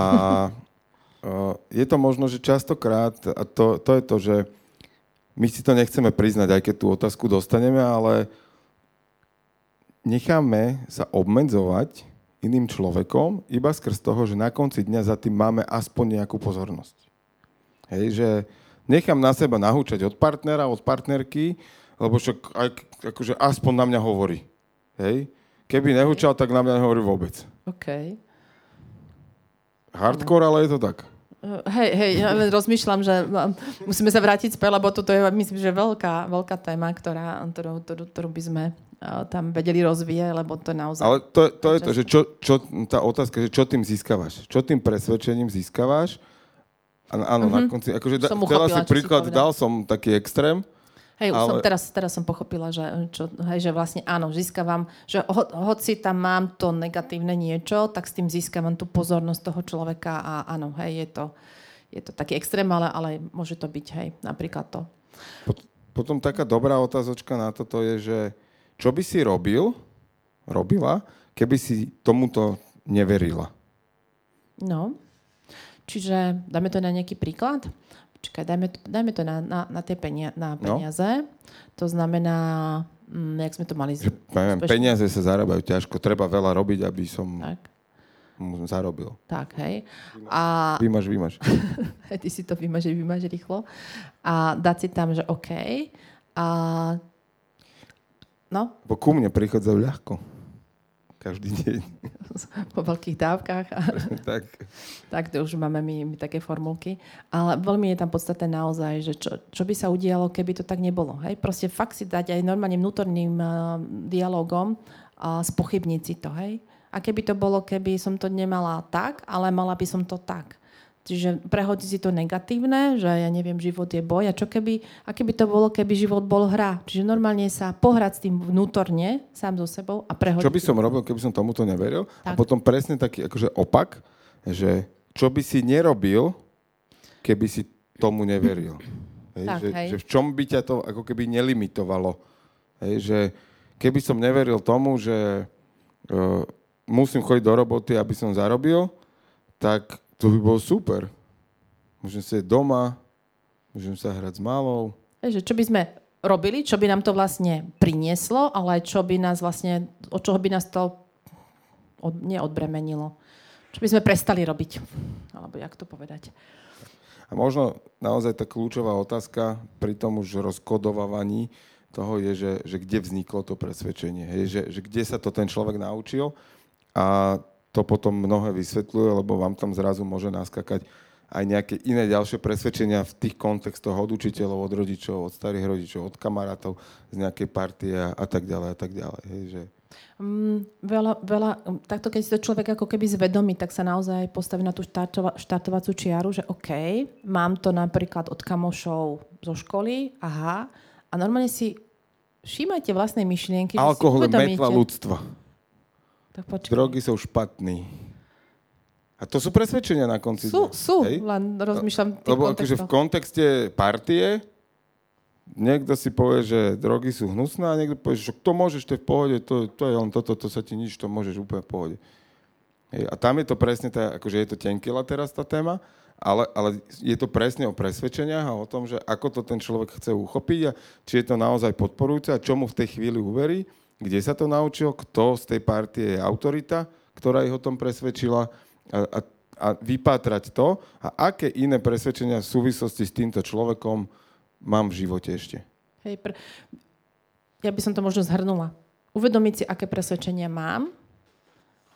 uh, je to možno, že častokrát, a to, to je to, že my si to nechceme priznať, aj keď tú otázku dostaneme, ale necháme sa obmedzovať iným človekom iba skrz toho, že na konci dňa za tým máme aspoň nejakú pozornosť. Hej, že nechám na seba nahúčať od partnera, od partnerky, lebo však aj, akože aspoň na mňa hovorí. Hej? Keby nehúčal, tak na mňa nehovorí vôbec. OK. Hardcore, ale je to tak. Hej, hej, ja len rozmýšľam, že musíme sa vrátiť späť, lebo toto je, myslím, že veľká, veľká téma, ktorá, ktorú, ktorú, ktorú by sme tam vedeli rozvíjať, lebo to je naozaj... Ale to, to je to, že čo, čo, tá otázka, že čo tým získavaš? Čo tým presvedčením získavaš? Áno, na konci, akože da, uchopila, si si príklad, povedal. dal som taký extrém, Hej, už som, Ale- teraz, teraz som pochopila, že, čo, hej, že vlastne áno, získavam, že ho, hoci tam mám to negatívne niečo, tak s tým získavam tú pozornosť toho človeka a áno, hej, je to, je to taký extrém, ale, ale môže to byť, hej, napríklad to. Pot- Potom taká dobrá otázočka na toto je, že čo by si robil, robila, keby si tomuto neverila? No, čiže dáme to na nejaký príklad. Počkaj, dajme dajme to na, na, na tie penia, na No. peniaze. To znamená, mm, jak sme to mali... Že, neviem, úspešne- peniaze sa zarábajú ťažko, treba veľa robiť, aby som Tak, zarobil. tak, hej. A Vymaž, vymaž. (laughs) ty si to vymaže, vymaže rýchlo. A dať si tam, že OK. A no, Bo ku mne prichádzajú ľahko. Každý deň. (laughs) po veľkých dávkach. A, (laughs) tak. tak to už máme my, my také formulky. Ale veľmi je tam podstatné naozaj, že čo, čo by sa udialo, keby to tak nebolo. Hej? Proste fakt si dať aj normálne vnútorným uh, dialogom a spochybniť si to. Hej? A keby to bolo, keby som to nemala tak, ale mala by som to tak. Čiže prehodiť si to negatívne, že ja neviem, život je boj. A čo keby, a keby to bolo, keby život bol hra. Čiže normálne sa pohrať s tým vnútorne, sám so sebou a prehodiť. Čo by som robil, keby som tomuto neveril? Tak. A potom presne taký akože opak, že čo by si nerobil, keby si tomu neveril. Hej, Tak, že, hej. že v čom by ťa to ako keby nelimitovalo. Hej, že keby som neveril tomu, že uh, musím chodiť do roboty, aby som zarobil, tak to by bolo super. Môžem sedieť doma, môžem sa hrať s malou. Hej, že čo by sme robili, čo by nám to vlastne prinieslo, ale čo by nás vlastne, od čoho by nás to od, neodbremenilo. Čo by sme prestali robiť. Alebo jak to povedať. A možno naozaj tá kľúčová otázka pri tom už rozkodovávaní toho je, že, že kde vzniklo to presvedčenie. Hej? Že, že kde sa to ten človek naučil a to potom mnohé vysvetľuje, lebo vám tam zrazu môže naskakať aj nejaké iné ďalšie presvedčenia v tých kontextoch od učiteľov, od rodičov, od starých rodičov, od kamarátov z nejakej partie a, a tak ďalej a tak ďalej. Hej? Že, Mm, veľa, veľa, mm, takto keď si to človek ako keby zvedomí, tak sa naozaj postaví na tú štartova, štartovacú čiaru, že OK, mám to napríklad od kamošov zo školy, aha, a normálne si všímajte vlastnej myšlienky. alkohol je metla ľudstva. Tak počkaj. Drogy sú špatný. A to sú presvedčenia na konci Sú, sú, hej? len rozmýšľam v tých Lebo akože v kontexte partie niekto si povie, že drogy sú hnusné a niekto povie, že to môžeš, to je v pohode, to, to je len toto, to sa ti nič, to môžeš úplne v pohode. Hej, a tam je to presne, tá, akože je to tenkila teraz tá téma, ale, ale je to presne o presvedčeniach a o tom, že ako to ten človek chce uchopiť a či je to naozaj podporujúce a čo mu v tej chvíli uverí, kde sa to naučil, kto z tej partie je autorita, ktorá ich o tom presvedčila a, a, a vypátrať to a aké iné presvedčenia v súvislosti s týmto človekom mám v živote ešte. Hej, pre... Ja by som to možno zhrnula. Uvedomiť si, aké presvedčenia mám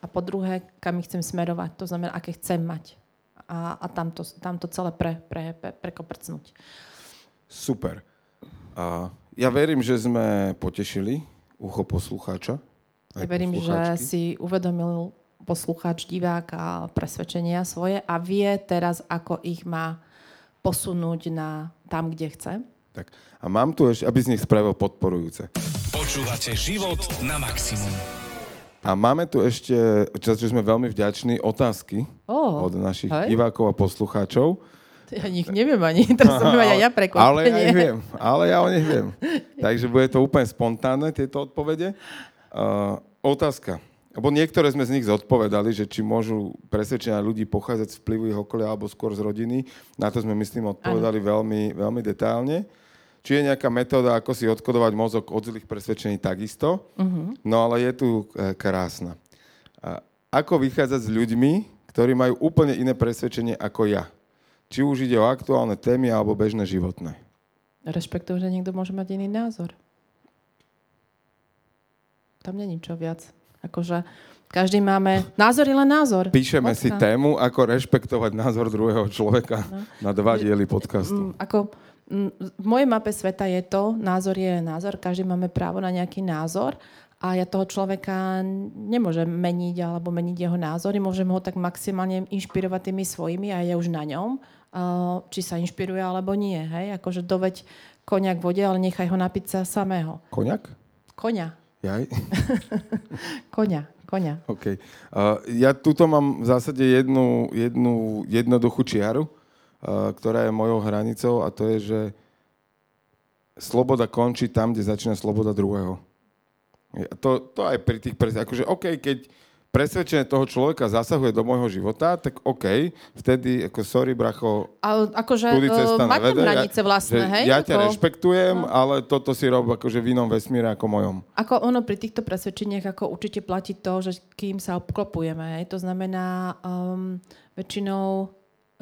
a po druhé, kam ich chcem smerovať. To znamená, aké chcem mať. A, a tam, to, tam to celé pre, pre, pre, prekoprcnúť. Super. A ja verím, že sme potešili ucho poslucháča. Ja aj verím, že si uvedomil poslucháč, divák a presvedčenia svoje a vie teraz, ako ich má posunúť na tam, kde chce. Tak. A mám tu ešte, aby z nich spravil podporujúce. Počúvate život na maximum. A máme tu ešte, čo čo sme veľmi vďační, otázky Ó, od našich hej. divákov a poslucháčov. Ja nich neviem ani, (laughs) teraz som aj ja Ale prekvapenie. ja ich viem, ale ja o nich viem. (laughs) Takže bude to úplne spontánne, tieto odpovede. Uh, otázka. Lebo niektoré sme z nich zodpovedali, že či môžu presvedčenia ľudí pochádzať z vplyvu ich okolia alebo skôr z rodiny. Na to sme, myslím, odpovedali veľmi, veľmi detálne. Či je nejaká metóda, ako si odkodovať mozog od zlých presvedčení takisto. Uh-huh. No ale je tu e, krásna. A ako vychádzať s ľuďmi, ktorí majú úplne iné presvedčenie ako ja? Či už ide o aktuálne témy alebo bežné životné. Rešpektujem, že niekto môže mať iný názor. Tam není čo viac. Akože každý máme... Názor je len názor. Píšeme si Bodka. tému, ako rešpektovať názor druhého človeka na dva diely podcastu. Mm, ako, mm, v mojej mape sveta je to, názor je názor, každý máme právo na nejaký názor a ja toho človeka nemôžem meniť alebo meniť jeho názory, môžem ho tak maximálne inšpirovať tými svojimi a je už na ňom, či sa inšpiruje alebo nie. Hej? Akože doveď konia k vode, ale nechaj ho napiť sa samého. Koňak? Koňa, Jaj? (laughs) koňa, koňa. OK. Uh, ja tuto mám v zásade jednu, jednu jednoduchú čiaru, uh, ktorá je mojou hranicou a to je, že sloboda končí tam, kde začína sloboda druhého. To, to aj pri tých pres... Akože OK, keď presvedčenie toho človeka zasahuje do môjho života, tak OK, vtedy ako sorry, bracho, Ale akože tudy cesta uh, nevede. hranice vlastné, že hej? Ja ťa Ako- rešpektujem, ale toto si rob akože v inom vesmíre ako mojom. Ako ono pri týchto presvedčeniach ako určite platí to, že kým sa obklopujeme, hej, to znamená um, väčšinou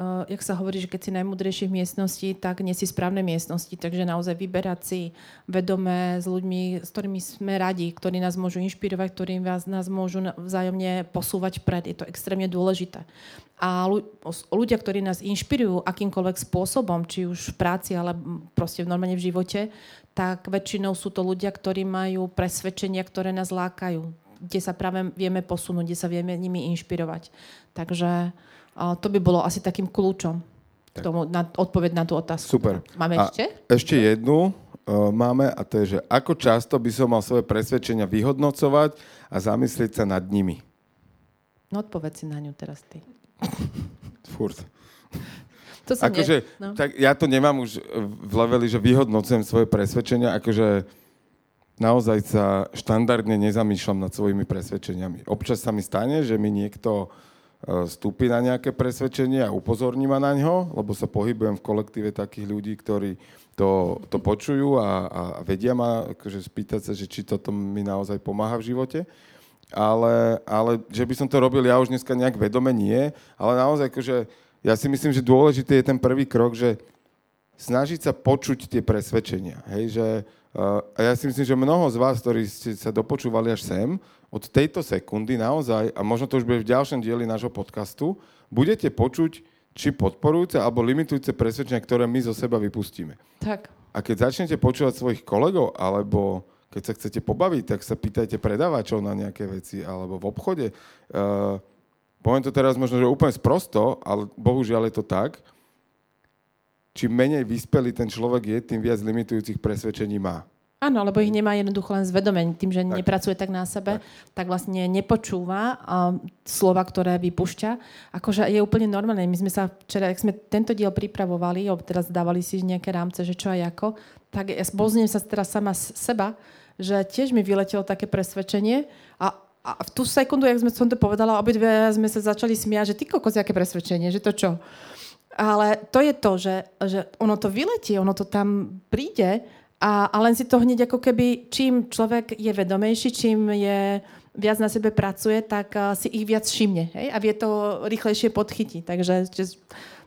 uh, jak sa hovorí, že keď si najmudrejší v miestnosti, tak nie si správne miestnosti. Takže naozaj vyberať si vedomé s ľuďmi, s ktorými sme radi, ktorí nás môžu inšpirovať, ktorí vás, nás môžu vzájomne posúvať pred. Je to extrémne dôležité. A ľudia, ktorí nás inšpirujú akýmkoľvek spôsobom, či už v práci, ale proste normálne v živote, tak väčšinou sú to ľudia, ktorí majú presvedčenia, ktoré nás lákajú, kde sa práve vieme posunúť, kde sa vieme nimi inšpirovať. Takže to by bolo asi takým kľúčom k tomu, na, odpoveď na tú otázku. Super. Máme a ešte? Ešte jednu uh, máme a to je, že ako často by som mal svoje presvedčenia vyhodnocovať a zamyslieť sa nad nimi? No odpoveď si na ňu teraz ty. (laughs) Furt. To sa akože, nie, no. tak ja to nemám už v leveli, že vyhodnocujem svoje presvedčenia, akože naozaj sa štandardne nezamýšľam nad svojimi presvedčeniami. Občas sa mi stane, že mi niekto e, vstúpi na nejaké presvedčenie a upozorní ma na ňo, lebo sa pohybujem v kolektíve takých ľudí, ktorí to, to počujú a, a vedia ma akože spýtať sa, že či toto mi naozaj pomáha v živote. Ale, ale že by som to robil ja už dneska nejak vedome nie, ale naozaj akože ja si myslím, že dôležitý je ten prvý krok, že snažiť sa počuť tie presvedčenia. Hej, že, uh, a ja si myslím, že mnoho z vás, ktorí ste sa dopočúvali až sem, od tejto sekundy naozaj, a možno to už bude v ďalšom dieli nášho podcastu, budete počuť, či podporujúce alebo limitujúce presvedčenia, ktoré my zo seba vypustíme. Tak. A keď začnete počúvať svojich kolegov, alebo keď sa chcete pobaviť, tak sa pýtajte predávačov na nejaké veci, alebo v obchode. Uh, poviem to teraz možno, že úplne sprosto, ale bohužiaľ je to tak, čím menej vyspelý ten človek je, tým viac limitujúcich presvedčení má. Áno, lebo ich nemá jednoducho len zvedomeň. Tým, že tak. nepracuje tak na sebe, tak, tak vlastne nepočúva um, slova, ktoré vypúšťa. Akože je úplne normálne. My sme sa včera, ak sme tento diel pripravovali, teraz dávali si nejaké rámce, že čo a ako, tak ja pozriem sa teraz sama seba, že tiež mi vyletelo také presvedčenie a a v tú sekundu, jak sme som to povedala, obidve sme sa začali smiať, že ty kokos, aké presvedčenie, že to čo? Ale to je to, že, že ono to vyletí, ono to tam príde a, a len si to hneď ako keby, čím človek je vedomejší, čím je viac na sebe pracuje, tak uh, si ich viac všimne hej? a vie to rýchlejšie podchytiť. Takže, že,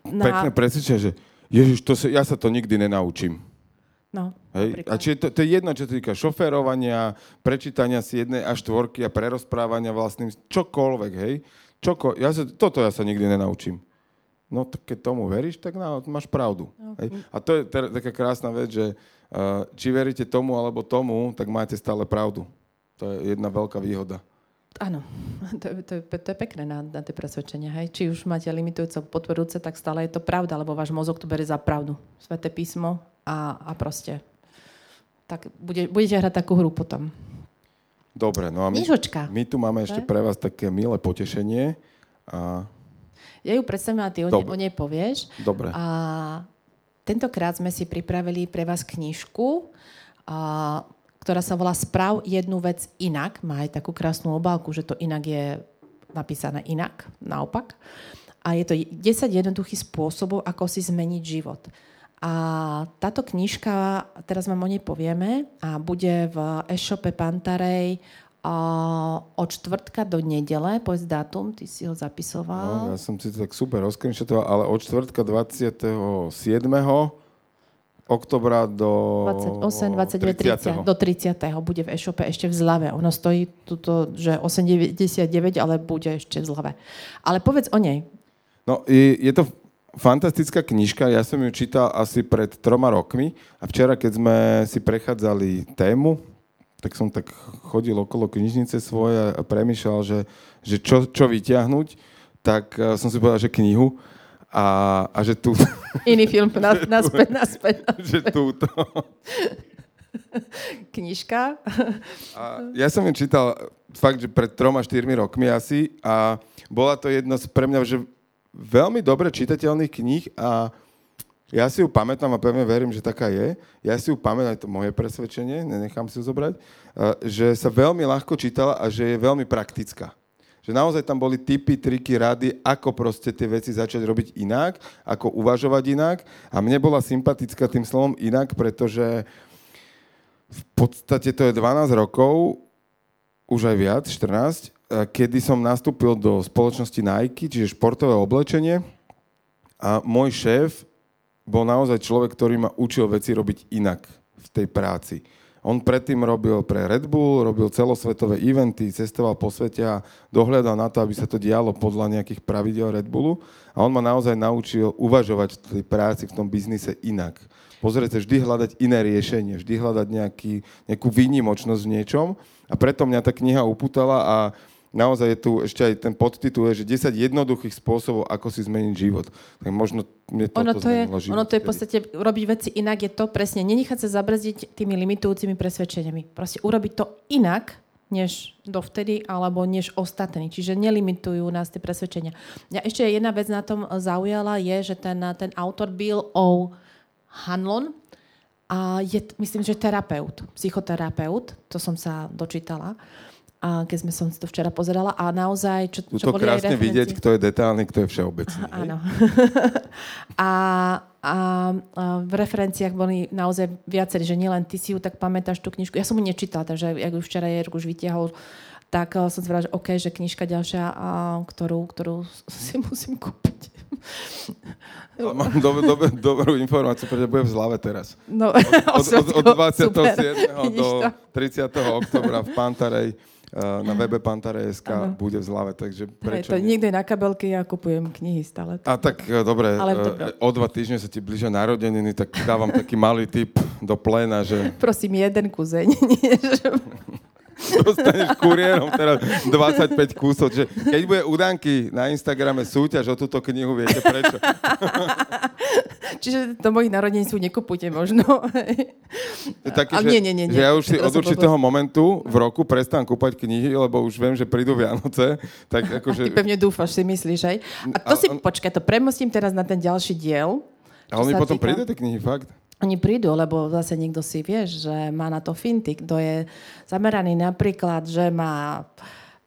na... Pekné presvedčenie, že Ježiš, to sa, ja sa to nikdy nenaučím. No, Hej? A či to, to je jedno, čo sa týka šoférovania, prečítania si jednej až štvorky a prerozprávania vlastným, čokoľvek, hej. Čoko, ja sa, toto ja sa nikdy nenaučím. No tak keď tomu veríš, tak no, máš pravdu. Okay. Hej? A to je ter, taká krásna vec, že uh, či veríte tomu alebo tomu, tak máte stále pravdu. To je jedna veľká výhoda. Áno, (laughs) to, to, to je pekné na, na tie presvedčenia. Hej. Či už máte limitujúce, potvrdujúce, tak stále je to pravda, lebo váš mozog to berie za pravdu. Sveté písmo a, a proste tak bude, budete hrať takú hru potom. Dobre, no a my, my tu máme ešte pre vás také milé potešenie. A... Ja ju predstavím a ty ne, o nej povieš. Dobre. A tentokrát sme si pripravili pre vás knižku, a, ktorá sa volá Sprav jednu vec inak. Má aj takú krásnu obálku, že to inak je napísané inak, naopak. A je to 10 jednoduchých spôsobov, ako si zmeniť život. A táto knižka, teraz vám o nej povieme, a bude v e-shope Pantarej od čtvrtka do nedele, povedz dátum, ty si ho zapisoval. No, ja som si to tak super rozkrinšetoval, ale od čtvrtka 27. oktobra do 28, 29, 30. 30. Do 30. bude v e-shope ešte v zlave. Ono stojí tuto, že 8,99, ale bude ešte v zlave. Ale povedz o nej. No, je, je to fantastická knižka, ja som ju čítal asi pred troma rokmi a včera, keď sme si prechádzali tému, tak som tak chodil okolo knižnice svoje a premýšľal, že, že čo, čo vyťahnuť, tak eh, som si povedal, že knihu a, a že tu... (laughs) Iný film, (laughs) naspäť, naspäť, (laughs) naspäť. Že túto. Knižka. A ja som ju čítal fakt, že pred troma, štyrmi rokmi asi a bola to jedna z pre mňa, že veľmi dobre čitateľných kníh a ja si ju pamätám a pevne verím, že taká je. Ja si ju pamätám, to moje presvedčenie, nenechám si ju zobrať, že sa veľmi ľahko čítala a že je veľmi praktická. Že naozaj tam boli typy, triky, rady, ako proste tie veci začať robiť inak, ako uvažovať inak. A mne bola sympatická tým slovom inak, pretože v podstate to je 12 rokov, už aj viac, 14, kedy som nastúpil do spoločnosti Nike, čiže športové oblečenie. A môj šéf bol naozaj človek, ktorý ma učil veci robiť inak v tej práci. On predtým robil pre Red Bull, robil celosvetové eventy, cestoval po svete a dohľadal na to, aby sa to dialo podľa nejakých pravidel Red Bullu. A on ma naozaj naučil uvažovať v tej práci, v tom biznise inak. Pozrieť vždy hľadať iné riešenie, vždy hľadať nejaký, nejakú výnimočnosť v niečom. A preto mňa tá kniha upútala a naozaj je tu ešte aj ten podtitul, že 10 jednoduchých spôsobov, ako si zmeniť život. Tak možno mne toto ono to, je, život ono to je v podstate, robiť veci inak je to presne, nenechať sa zabrzdiť tými limitujúcimi presvedčeniami. Proste urobiť to inak, než dovtedy, alebo než ostatní. Čiže nelimitujú nás tie presvedčenia. Ja ešte jedna vec na tom zaujala je, že ten, ten autor Bill O. Hanlon a je, myslím, že terapeut, psychoterapeut, to som sa dočítala a keď sme som to včera pozerala a naozaj, čo, čo to boli krásne aj vidieť, kto je detálny, kto je všeobecný. Áno. (laughs) a, a, a v referenciách boli naozaj viacerí, že nielen ty si ju tak pamätáš tú knižku. Ja som ju nečítala, takže jak ju včera Jerk už vytiahol, tak eh, som si že OK, že knižka ďalšia, a, ktorú, ktorú (laughs) si musím kúpiť. Ale mám do, do, dobrú informáciu, pretože budem v zlave teraz. No, od, (laughs) od, od, od 27. Super. do 30. oktobra v Pantarej na webe Pantare.sk ano. bude v zlave, takže prečo Hej, to nie? niekde na kabelke ja kupujem knihy stále. A tak eh, dobre, Ale uh, o dva týždne sa ti blížia narodeniny, tak dávam taký malý tip do pléna, že... Prosím, jeden kuzeň. (laughs) Dostaneš kuriérom teraz 25 kusov. Že keď bude udánky na Instagrame súťaž o túto knihu, viete prečo? (laughs) Čiže do mojich narodení sú nekupujte možno. Taký, že, nie, nie, nie, nie. Že ja už si od určitého momentu v roku prestám kúpať knihy, lebo už viem, že prídu Vianoce. Tak akože... Ty pevne dúfaš, si myslíš, aj? A to a, si, počkaj, to premostím teraz na ten ďalší diel. A oni potom týka... prídu tie knihy, fakt? Oni prídu, lebo zase niekto si vieš, že má na to finty, kto je zameraný napríklad, že má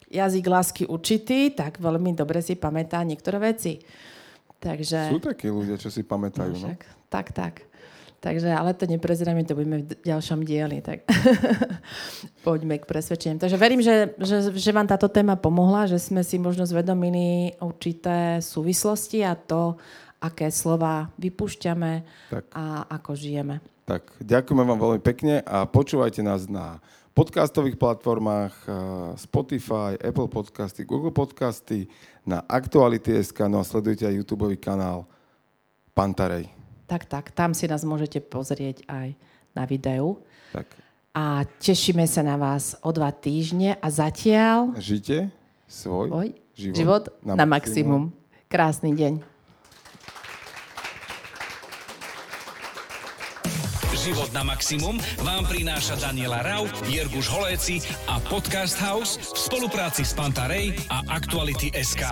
jazyk lásky určitý, tak veľmi dobre si pamätá niektoré veci. Takže... Sú takí ľudia, čo si pamätajú. No, však, no? Tak, tak. Takže, ale to neprezrieme, to budeme v ďalšom dieli, tak (laughs) poďme k presvedčeniu. Takže verím, že, že, že vám táto téma pomohla, že sme si možno zvedomili určité súvislosti a to, aké slova vypúšťame tak. a ako žijeme. Tak, ďakujeme vám veľmi pekne a počúvajte nás na podcastových platformách eh, Spotify, Apple Podcasty, Google Podcasty, na Aktuality.sk, no a sledujte aj YouTube kanál Pantarej. Tak, tak, tam si nás môžete pozrieť aj na videu. Tak. A tešíme sa na vás o dva týždne a zatiaľ... Žite svoj, svoj život, život na, na maximum. maximum. Krásny deň. Život na maximum vám prináša Daniela Rau, Jirguš Holéci a Podcast House v spolupráci s Pantarej a Aktuality SK.